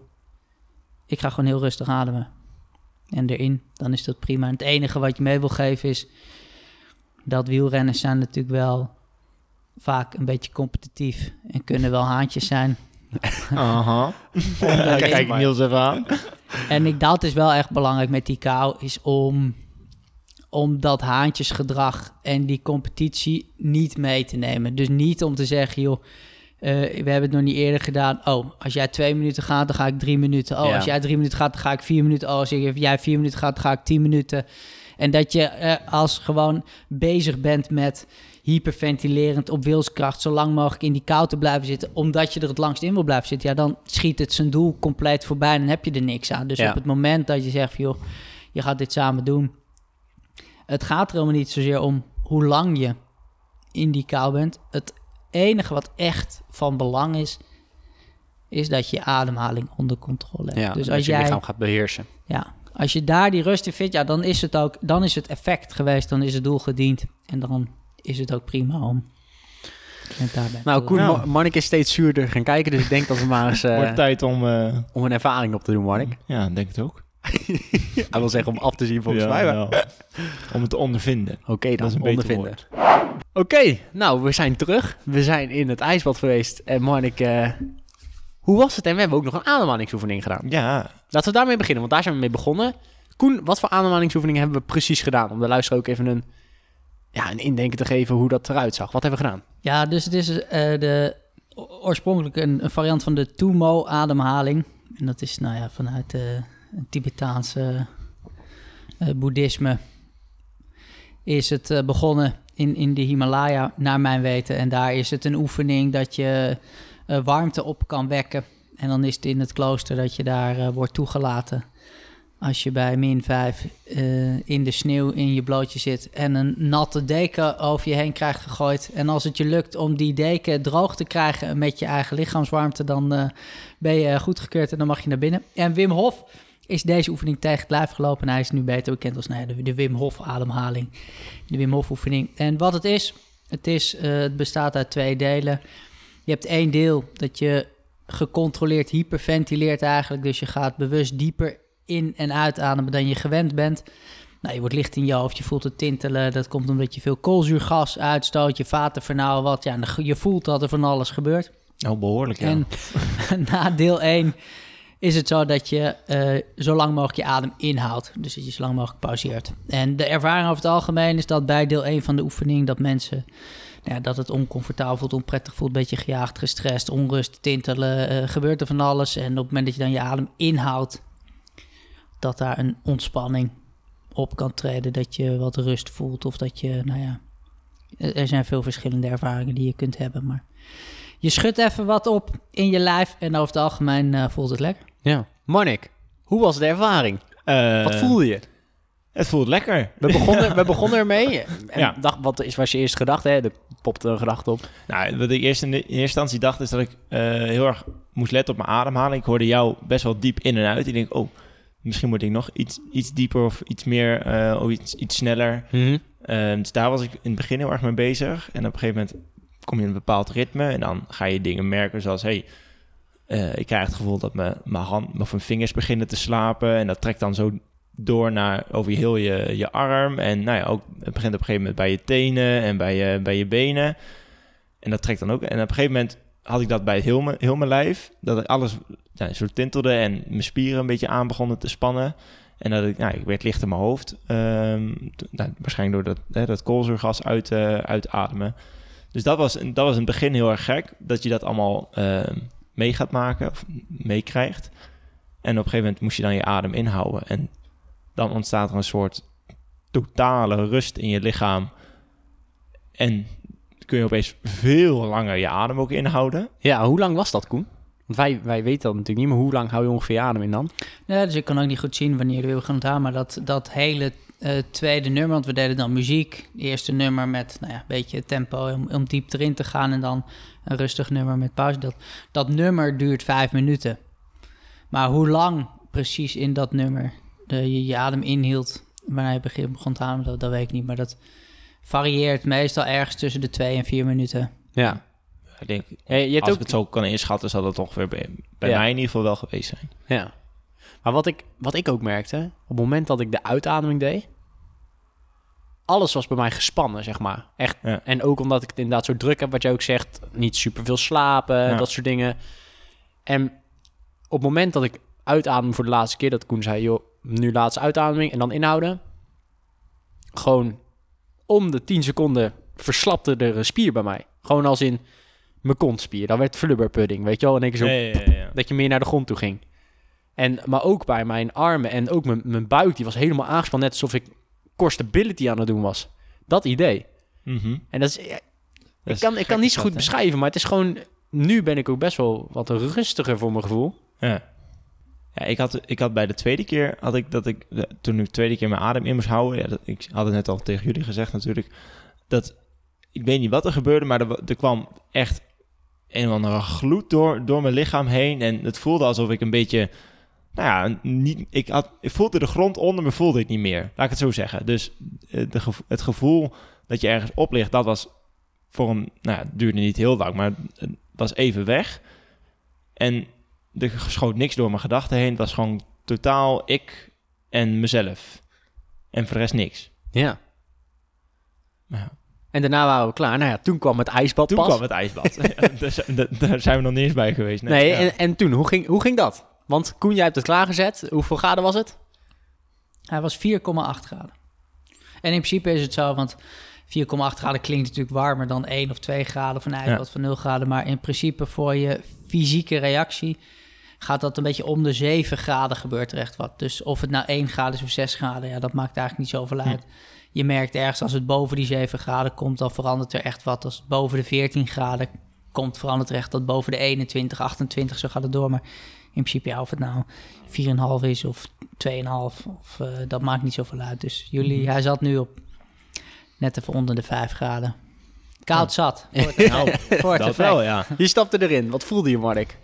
ik ga gewoon heel rustig ademen. En erin, dan is dat prima. En het enige wat je mee wil geven is dat wielrenners zijn natuurlijk wel vaak een beetje competitief en kunnen wel haantjes zijn. Aha. Kijk. Niels even aan. En ik, dat is wel echt belangrijk met die kou, is om, om dat haantjesgedrag en die competitie niet mee te nemen. Dus niet om te zeggen, joh, eh, we hebben het nog niet eerder gedaan. Oh, als jij twee minuten gaat, dan ga ik drie minuten. Oh, Ja. als jij drie minuten gaat, dan ga ik vier minuten. Oh, als jij vier minuten gaat, dan ga ik tien minuten. En dat je eh, als gewoon bezig bent met hyperventilerend op wilskracht zo lang mogelijk in die kou te blijven zitten, omdat je er het langst in wil blijven zitten, ja, dan schiet het zijn doel compleet voorbij en dan heb je er niks aan. Dus Ja. op het moment dat je zegt, joh, je gaat dit samen doen, het gaat er helemaal niet zozeer om hoe lang je in die kou bent. Het enige wat echt van belang is, is dat je ademhaling onder controle hebt. Ja, dus dat als je jij lichaam gaat beheersen. ja, als je daar die rust in vindt, ja, dan is het ook, dan is het effect geweest, dan is het doel gediend. En dan is het ook prima om. Nou, te Koen. Nou. Ma- Marnik is steeds zuurder gaan kijken, dus ik denk dat we maar eens eh, Wordt tijd om... eh, om een ervaring op te doen, Marnik. ja, denk het ook. Hij wil zeggen om af te zien volgens Ja, mij. maar-. Om het te ondervinden. Oké, Dat dan is een ondervinden. Oké, nou, we zijn terug. We zijn in het ijsbad geweest. En Marnik, eh, hoe was het? En we hebben ook nog een ademhalingsoefening gedaan. Ja, Laten we daarmee beginnen, want daar zijn we mee begonnen. Koen, wat voor ademhalingsoefeningen hebben we precies gedaan? Om de luisteraar ook even een, ja, een indenken te geven hoe dat eruit zag. Wat hebben we gedaan? Ja, dus het is eh, de, oorspronkelijk een, een variant van de Tumo-ademhaling. En dat is nou ja, vanuit eh, het Tibetaanse eh, boeddhisme. is het eh, begonnen in, in de Himalaya, naar mijn weten. En daar is het een oefening dat je eh, warmte op kan wekken. En dan is het in het klooster dat je daar wordt toegelaten. Als je bij min 5 in de sneeuw in je blootje zit en een natte deken over je heen krijgt gegooid. En als het je lukt om die deken droog te krijgen met je eigen lichaamswarmte, dan ben je goedgekeurd en dan mag je naar binnen. En Wim Hof is deze oefening tegen het lijf gelopen. En hij is nu beter bekend als nou ja, de, de Wim Hof ademhaling. De Wim Hof oefening. En wat het is, het, is eh, het bestaat uit twee delen. Je hebt één deel dat je gecontroleerd hyperventileert eigenlijk. Dus je gaat bewust dieper in- en uitademen dan je gewend bent. Nou, je wordt licht in je hoofd, je voelt het tintelen. Dat komt omdat je veel koolzuurgas uitstoot, je vaten vernauwen wat. Ja, je voelt dat er van alles gebeurt. Nou, behoorlijk, ja. En na deel 1 is het zo dat je eh, zo lang mogelijk je adem inhoudt. Dus dat je zo lang mogelijk pauzeert. En de ervaring over het algemeen is dat bij deel 1 van de oefening... dat mensen, nou ja, dat het oncomfortabel voelt, onprettig voelt... een beetje gejaagd, gestrest, onrust, tintelen, eh, gebeurt er van alles. En op het moment dat je dan je adem inhoudt... dat daar een ontspanning op kan treden. Dat je wat rust voelt of dat je, nou ja... Er zijn veel verschillende ervaringen die je kunt hebben, maar... Je schudt even wat op in je lijf en over het algemeen eh, voelt het lekker. Ja. Marnik, hoe was de ervaring? Eh, Wat voelde je? Het voelt lekker. We begonnen, we begonnen ermee. En Ja. dacht, wat is, was je eerste gedachte? Hè? Er popte een gedachte op. Nou, wat ik eerst in, de, in eerste instantie dacht is dat ik eh, heel erg moest letten op mijn ademhaling. Ik hoorde jou best wel diep in en uit. Ik denk, oh, misschien moet ik nog iets, iets dieper of iets meer, eh, of iets, iets sneller. Eh, dus daar was ik in het begin heel erg mee bezig. En op een gegeven moment kom je in een bepaald ritme en dan ga je dingen merken zoals, hey, eh, ik krijg het gevoel dat mijn, mijn hand of mijn vingers beginnen te slapen en dat trekt dan zo door naar over heel je, je arm en nou ja, ook het begint op een gegeven moment bij je tenen en bij je, bij je benen en dat trekt dan ook en op een gegeven moment had ik dat bij heel mijn, heel mijn lijf, dat alles ja, zo tintelde en mijn spieren een beetje aan begonnen te spannen. En dat ik, nou, ik werd licht in mijn hoofd. Ehm, nou, waarschijnlijk door dat, hè, dat koolzuurgas uit, eh, uitademen. Dus dat was, dat was in het begin heel erg gek. Dat je dat allemaal ehm, mee gaat maken of meekrijgt. En op een gegeven moment moest je dan je adem inhouden. En dan ontstaat er een soort totale rust in je lichaam. En kun je opeens veel langer je adem ook inhouden. Ja, hoe lang was dat, Koen? Want wij, wij weten dat natuurlijk niet, maar hoe lang hou je ongeveer je adem in dan? Nee, dus ik kan ook niet goed zien wanneer je wil gaan onthouden. Maar dat, dat hele eh, tweede nummer, want we deden dan muziek. Het eerste nummer met nou ja, een beetje tempo om, om diep erin te gaan. En dan een rustig nummer met pauze. Dat, dat nummer duurt vijf minuten. Maar hoe lang precies in dat nummer de, je, je adem inhield... wanneer je begin, begon te ademen, dat, dat weet ik niet. Maar dat varieert meestal ergens tussen de twee en vier minuten. Ja. Ik denk, Ja, je hebt als ook... ik het zo kan inschatten, zal dat ongeveer bij, bij Ja. mij in ieder geval wel geweest zijn. Ja. Maar wat ik, wat ik ook merkte, op het moment dat ik de uitademing deed, alles was bij mij gespannen, zeg maar. Echt. Ja. En ook omdat ik het inderdaad zo druk heb, wat je ook zegt, niet super veel slapen, Ja. dat soort dingen. En op het moment dat ik uitadem voor de laatste keer, dat Koen zei, joh, nu laatste uitademing en dan inhouden. Gewoon om de 10 seconden verslapte er een spier bij mij. Gewoon als in mijn kontspier. Dan werd flubberpudding, weet je wel. En ik zo ja. dat je meer naar de grond toe ging. En, maar ook bij mijn armen en ook mijn, mijn buik, die was helemaal aangespannen. Net alsof ik core stability aan het doen was. Dat idee. Mhm. En dat is, ja, Dat ik kan, ik kan niet zo goed beschrijven, maar het is gewoon... Nu ben ik ook best wel wat rustiger voor mijn gevoel. Ja. Ja, ik had, ik had bij de tweede keer, had ik dat ik, toen ik de tweede keer mijn adem in moest houden, ja, dat, ik had het net al tegen jullie gezegd natuurlijk, dat, ik weet niet wat er gebeurde, maar er, er kwam echt een of andere gloed door, door mijn lichaam heen en het voelde alsof ik een beetje, nou ja, niet, ik, had, ik voelde de grond onder me, voelde ik niet meer, laat ik het zo zeggen. Dus eh, de, gevo- het gevoel dat je ergens op ligt, dat was voor een, nou ja, het duurde niet heel lang, maar het was even weg. En er schoot niks door mijn gedachten heen. Het was gewoon totaal ik en mezelf. En voor de rest niks. Ja. Ja. En daarna waren we klaar. Nou ja, toen kwam het ijsbad Toen pas. kwam het ijsbad. Daar, zijn- we nog niet eens bij geweest. Nee, Ja. en, en toen, hoe ging, hoe ging dat? Want Koen, jij hebt het klaargezet. Hoeveel graden was het? Hij was 4,8 graden. En in principe is het zo, want 4,8 graden klinkt natuurlijk warmer dan 1 of 2 graden van ijsbad van 0 graden. Maar in principe voor je fysieke reactie gaat dat een beetje om de 7 graden gebeurt er echt wat. Dus of het nou 1 graden is of 6 graden, ja, dat maakt eigenlijk niet zoveel uit. Je merkt ergens als het boven die 7 graden komt, dan verandert er echt wat. Als het boven de 14 graden komt, verandert er echt wat. Boven de 21, 28, zo gaat het door. Maar in principe, ja, of het nou 4,5 is of 2,5, of, eh, dat maakt niet zoveel uit. Dus jullie, hij zat nu op net even onder de 5 graden. Koud zat. Voor het, Nou, voor het dat wel, ja. Je stapte erin. Wat voelde je, Mark?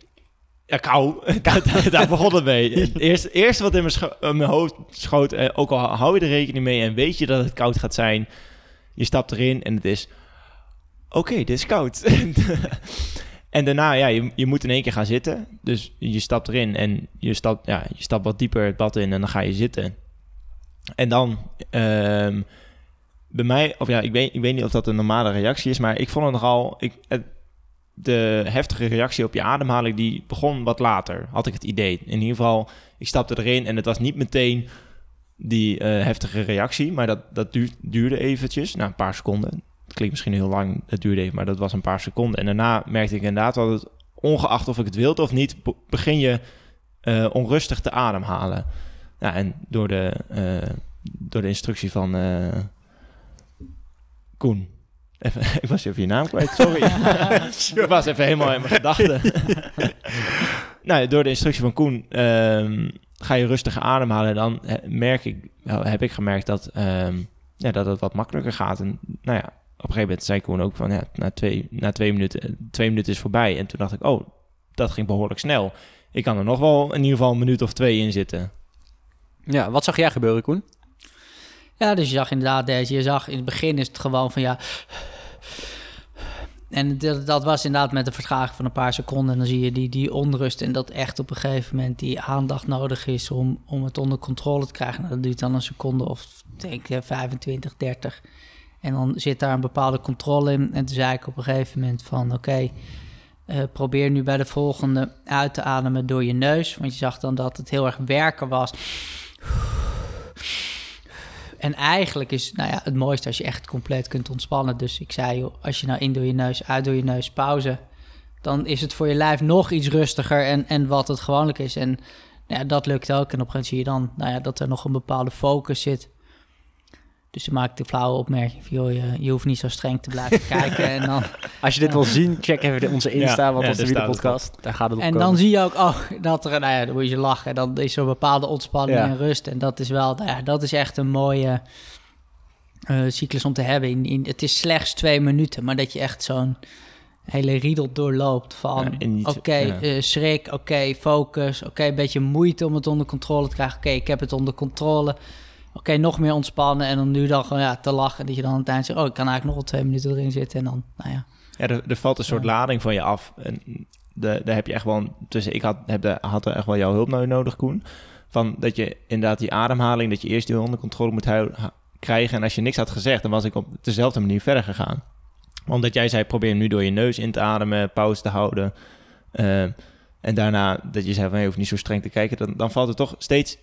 Ja, kou. daar, daar- begon het mee. Het eerste, eerste wat in mijn, in mijn hoofd schoot, eh, ook al hou je er rekening mee en weet je dat het koud gaat zijn, je stapt erin en het is, oké, dit is koud. En daarna, ja, je, je moet in één keer gaan zitten. Dus je stapt erin en je stapt, ja, je stapt wat dieper het bad in en dan ga je zitten. En dan, ehm, bij mij, of ja, ik weet, ik weet niet of dat een normale reactie is, maar ik vond het nogal, ik, het, de heftige reactie op je ademhaling, die begon wat later, had ik het idee. In ieder geval, ik stapte erin en het was niet meteen die eh, heftige reactie, maar dat, dat duur- duurde eventjes, nou, een paar seconden. Het klinkt misschien heel lang, het duurde even, maar dat was een paar seconden. En daarna merkte ik inderdaad dat het, ongeacht of ik het wilde of niet, be- begin je eh, onrustig te ademhalen. Ja, en door de, eh, door de instructie van eh, Koen. Even, ik was even je naam kwijt, sorry. ik was even helemaal in mijn gedachten. nou, door de instructie van Koen ehm, ga je rustig ademhalen. En dan merk ik, heb ik gemerkt dat, ehm, ja, dat het wat makkelijker gaat. En nou ja, een gegeven moment zei Koen ook van, ja, na twee, na twee minuten, twee minuten is voorbij. En toen dacht ik, oh, dat ging behoorlijk snel. Ik kan er nog wel in ieder geval een minuut of twee in zitten. Ja, wat zag jij gebeuren, Koen? Ja, dus je zag inderdaad deze. Je zag in het begin is het gewoon van ja. En dat, dat was inderdaad met een vertraging van een paar seconden. En dan zie je die, die onrust. En dat echt op een gegeven moment die aandacht nodig is om, om het onder controle te krijgen. Nou, dat duurt dan een seconde of denk ik 25, 30. En dan zit daar een bepaalde controle in. En toen zei ik op een gegeven moment van oké. eh, probeer nu bij de volgende uit te ademen door je neus. Want je zag dan dat het heel erg werken was. En eigenlijk is nou ja, het mooiste als je echt compleet kunt ontspannen. Dus ik zei, als je nou in door je neus, uit door je neus, pauze. Dan is het voor je lijf nog iets rustiger en, en wat het gewoonlijk is. En nou ja, dat lukt ook. En op een gegeven moment zie je dan nou ja, dat er nog een bepaalde focus zit. Dus dan maak ik de flauwe opmerking van, joh, je, je hoeft niet zo streng te blijven kijken. En dan, Als je dit wil zien, check even de- onze Insta, Ja, wat ja, staat het podcast. Daar gaat het op en komen. dan zie je ook, oh, dat er, nou ja, dan moet je lachen. Dan is er een bepaalde ontspanning Ja. en rust. En dat is wel, nou ja, dat is echt een mooie eh, cyclus om te hebben. In, in, het is slechts twee minuten, maar dat je echt zo'n hele riedel doorloopt van, Ja, oké, ja. eh, schrik, oké, focus, oké, een beetje moeite om het onder controle te krijgen. Oké, ik heb het onder controle. Oké, nog meer ontspannen en dan nu dan gewoon ja, te lachen. Dat je dan aan het eind zegt, oh, ik kan eigenlijk nog wel twee minuten erin zitten. En dan, nou ja, Ja, er, er valt een soort Ja. lading van je af. En de, daar heb je echt wel... een- Dus ik had, heb de, had er echt wel jouw hulp nou nodig, Koen. Van dat je inderdaad die ademhaling... dat je eerst die onder controle moet krijgen. En als je niks had gezegd... dan was ik op dezelfde manier verder gegaan. Omdat jij zei... probeer nu door je neus in te ademen... pauze te houden. eh, en daarna dat je zei van... je hoeft niet zo streng te kijken... dan, dan valt er toch steeds...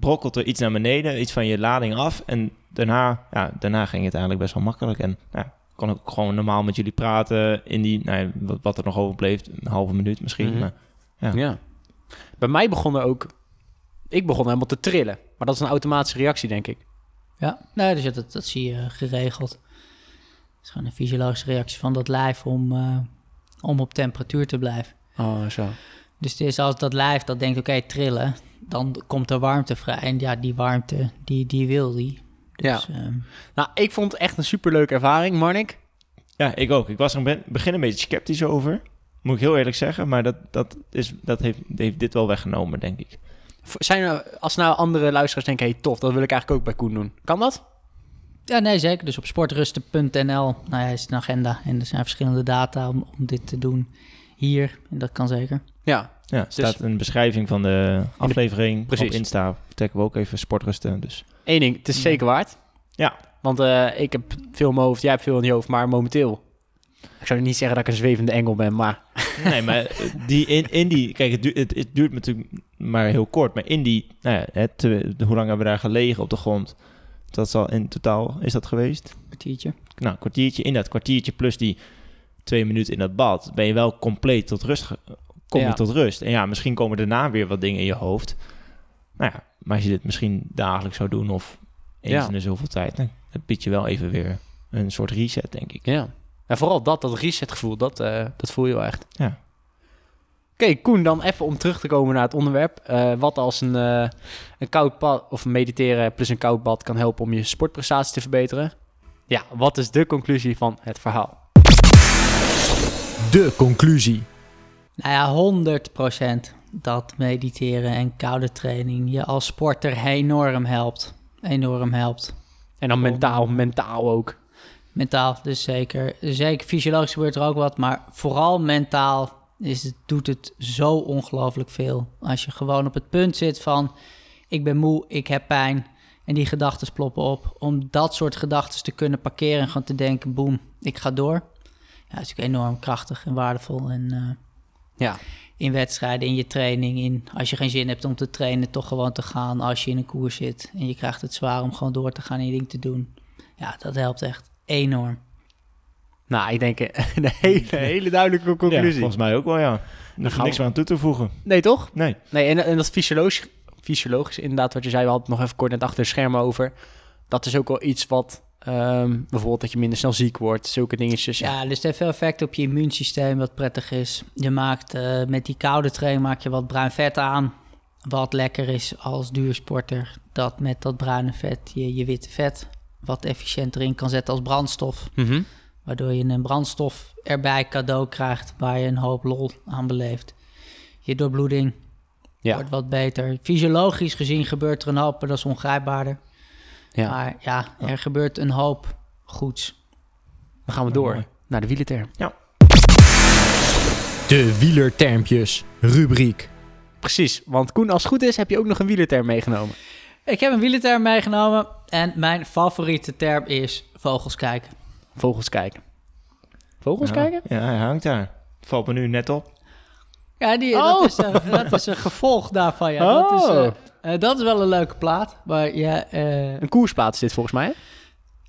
brokkelt er iets naar beneden... iets van je lading af. En daarna, ja, daarna ging het eigenlijk best wel makkelijk. En ja, kon ik ook gewoon normaal met jullie praten in die, nou ja, wat, wat er nog overbleef, een halve minuut misschien. Mhm. Maar Ja. Ja. Bij mij begon er ook... Ik begon helemaal te trillen. Maar dat is een automatische reactie, denk ik. Ja, nee, dus dat, dat zie je geregeld. Het is gewoon een fysiologische reactie van dat lijf om, eh, om op temperatuur te blijven. Oh, zo. Dus het is als dat lijf dat denkt, oké, trillen, dan komt er warmte vrij. En ja, die warmte, die, die wil die. Dus, ehm, Nou, ik vond het echt een superleuke ervaring, Marnik. ja, ik ook. Ik was er in het begin een beetje sceptisch over. Moet ik heel eerlijk zeggen. Maar dat, dat, is, dat heeft, heeft dit wel weggenomen, denk ik. Zijn er, als nou andere luisteraars denken, hey, tof, dat wil ik eigenlijk ook bij Koen doen. Kan dat? ja, nee, zeker. Dus op sportrusten.nl nou ja, is een agenda. En er zijn verschillende data om, om dit te doen hier. En dat kan zeker. Ja. Ja, er staat een beschrijving van de aflevering. Precies. Op Insta trekken we ook even sportrusten. Dus Eén ding, het is zeker waard. Ja. Want eh, ik heb veel in mijn hoofd, jij hebt veel in je hoofd, maar momenteel... Ik zou niet zeggen dat ik een zwevende engel ben, maar... Nee, maar die in, in die... Kijk, het, duurt- het, het duurt natuurlijk maar heel kort. Maar in die... Nou ja, het, eh, hoe lang hebben we daar gelegen op de grond? Dat zal in totaal... Is dat geweest? Kwartiertje. Nou, kwartiertje. In dat kwartiertje plus die twee minuten in dat bad... ben je wel compleet tot rust kom Ja. je tot rust. En ja, misschien komen daarna weer wat dingen in je hoofd. Nou ja, maar als je dit misschien dagelijks zou doen of eens Ja. in de zoveel tijd, dan biedt je wel even weer een soort reset, denk ik. Ja. En vooral dat, dat resetgevoel, dat, eh, dat voel je wel echt. Ja. Oké, Koen, dan even om terug te komen naar het onderwerp. Eh, wat als een, eh, een koud bad of mediteren plus een koud bad kan helpen om je sportprestatie te verbeteren? Ja, wat is de conclusie van het verhaal? De conclusie. Nou ja, 100% dat mediteren en koude training je als sporter enorm helpt. Enorm helpt. En dan mentaal, mentaal ook. Mentaal, dus zeker. Zeker fysiologisch gebeurt er ook wat, maar vooral mentaal is het, doet het zo ongelooflijk veel. Als je gewoon op het punt zit van, ik ben moe, ik heb pijn, en die gedachten ploppen op. Om dat soort gedachten te kunnen parkeren en gewoon te denken, boem, ik ga door. Ja, dat is natuurlijk enorm krachtig en waardevol. En eh, Ja. in wedstrijden, in je training, in als je geen zin hebt om te trainen, toch gewoon te gaan als je in een koers zit. En je krijgt het zwaar om gewoon door te gaan en je ding te doen. Ja, dat helpt echt enorm. Nou, ik denk een hele, hele duidelijke Ja, conclusie. volgens mij ook wel, ja. Er gaan is niks we- aan toe te voegen. nee, toch? Nee. Nee, en, en dat fysiologisch, fysiologisch, inderdaad, wat je zei, we hadden het nog even kort net achter de schermen over. Dat is ook wel iets wat, ehm, bijvoorbeeld dat je minder snel ziek wordt, zulke dingetjes. Ja, Ja, dus het heeft veel effect op je immuunsysteem, wat prettig is. Je maakt eh, met die koude training maak je wat bruin vet aan. Wat lekker is als duursporter. Dat met dat bruine vet je je witte vet wat efficiënter in kan zetten als brandstof. Mhm. Waardoor je een brandstof erbij cadeau krijgt waar je een hoop lol aan beleeft. Je doorbloeding ja. wordt wat beter. Fysiologisch gezien gebeurt er een hoop, maar dat is ongrijpbaarder. Ja. Maar ja, er gebeurt een hoop goeds. Dan gaan we door mooi. naar de wielerterm. Ja. De wielertermpjes rubriek. Precies, want Koen, als het goed is, heb je ook nog een wielerterm meegenomen. Ik heb een wielerterm meegenomen en mijn favoriete term is vogels kijken. Vogels kijken. Vogels Ja. kijken? Ja, hij hangt daar. Valt me nu net op. Ja, die, Oh. dat, is een, dat is een gevolg daarvan. Ja. Dat, is, Oh. eh, eh, dat is wel een leuke plaat. Maar ja, eh, Een koersplaats is dit volgens mij. hè?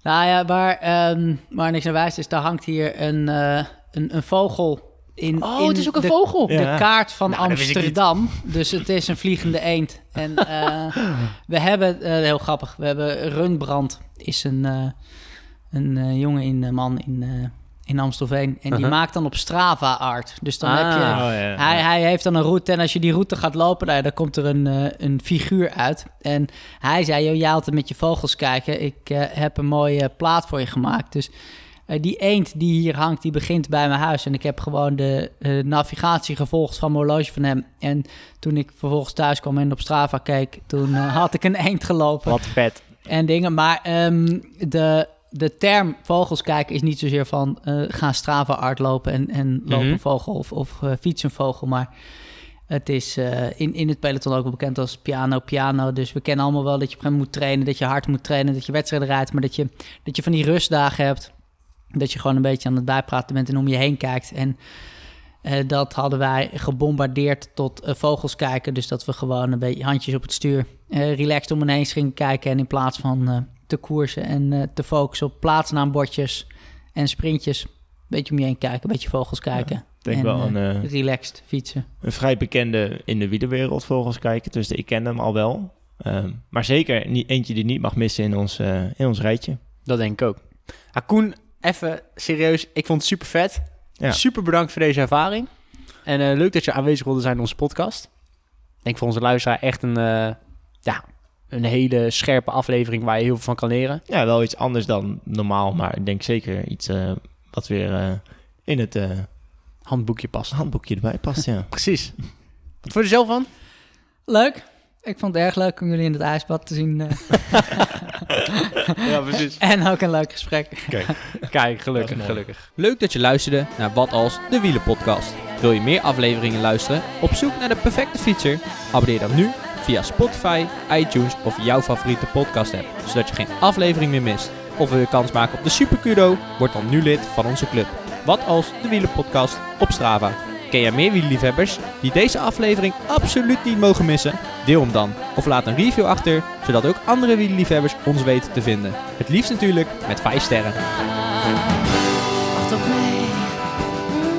nou ja, waar, ehm waar niks naar wijst is, daar hangt hier een, eh, een, een vogel in. Oh, in het is ook een de, vogel. De Ja. kaart van Nou. Amsterdam. Dus het is een vliegende eend. En eh, we hebben, eh, heel grappig, we hebben Runbrand, is een, eh, een eh, jongen in, eh, man in, eh, in Amstelveen. En die Uh-huh. maakt dan op Strava art. Dus dan heb je... Ah. ja. Hij, hij heeft dan een route en als je die route gaat lopen, nou, ja, dan komt er een, eh, een figuur uit. En hij zei, joh, jij altijd met je vogels kijken. Ik eh, heb een mooie plaat voor je gemaakt. Dus eh, die eend die hier hangt, die begint bij mijn huis. En ik heb gewoon de navigatie gevolgd van mijn horloge van hem. En toen ik vervolgens thuis kwam en op Strava keek, toen had ik een eend gelopen Wat vet. en dingen. Maar ehm, de, de term vogels kijken is niet zozeer van eh gaan Strava art lopen en, en loop Mhm. een vogel of, of fiets een vogel. Maar het is eh, in, in het peloton ook wel bekend als piano piano. Dus we kennen allemaal wel dat je op een moet trainen, dat je hard moet trainen, dat je wedstrijden rijdt. Maar dat je, dat je van die rustdagen hebt. Dat je gewoon een beetje aan het bijpraten bent en om je heen kijkt. En dat hadden wij gebombardeerd tot vogels kijken. Dus dat we gewoon een beetje handjes op het stuur relaxed om ineens gingen kijken. En in plaats van te koersen en eh, te focussen op plaatsnaambordjes en sprintjes. Een beetje om je heen kijken, een beetje vogels kijken. Ik denk en, wel eh, een, eh, relaxed fietsen. een vrij bekende in de wielerwereld volgens kijken. Dus ik ken hem al wel. Ehm, maar zeker niet, eentje die niet mag missen in ons, eh, in ons rijtje. Dat denk ik ook. Ah, Koen, even serieus. Ik vond het super vet. Ja. Super bedankt voor deze ervaring. En eh, leuk dat je aanwezig wilde zijn in onze podcast. Ik denk voor onze luisteraar echt een, eh, ja, een hele scherpe aflevering waar je heel veel van kan leren. Ja, wel iets anders dan normaal. Maar ik denk zeker iets eh, wat weer eh, in het eh, Handboekje past. handboekje erbij past. Ja. Precies. Wat vond je er zelf van? Leuk. Ik vond het erg leuk om jullie in het ijsbad te zien. Ja, precies. en ook een leuk gesprek. Kijk, gelukkig, mooi. gelukkig. Leuk dat je luisterde naar Wat Als, de Wielenpodcast. Wil je meer afleveringen luisteren? Op zoek naar de perfecte fietser? Abonneer dan nu via Spotify, iTunes of jouw favoriete podcast app, zodat je geen aflevering meer mist. Of wil je kans maken op de Super Kudo? Word dan nu lid van onze club. Wat Als, de Wielenpodcast op Strava. Ken jij meer wielerliefhebbers die deze aflevering absoluut niet mogen missen? Deel hem dan of laat een review achter, zodat ook andere wielerliefhebbers ons weten te vinden. Het liefst natuurlijk met 5 sterren.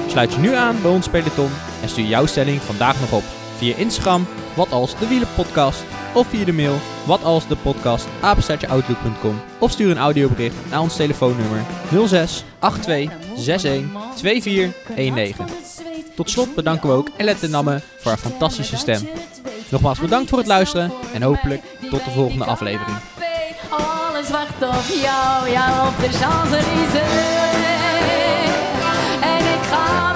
Sluit je nu aan bij ons peloton en stuur jouw stelling vandaag nog op via Instagram, wat als de wielenpodcast, of via de mail, wat als de podcast, apenstaartjeoutlook.com, of stuur een audiobericht naar ons telefoonnummer 06 82 61 2419. Tot slot bedanken we ook Elette Namme voor haar fantastische stem. Nogmaals bedankt voor het luisteren en hopelijk tot de volgende aflevering. Alles wacht op jou. En ik ga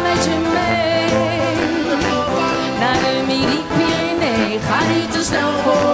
Ga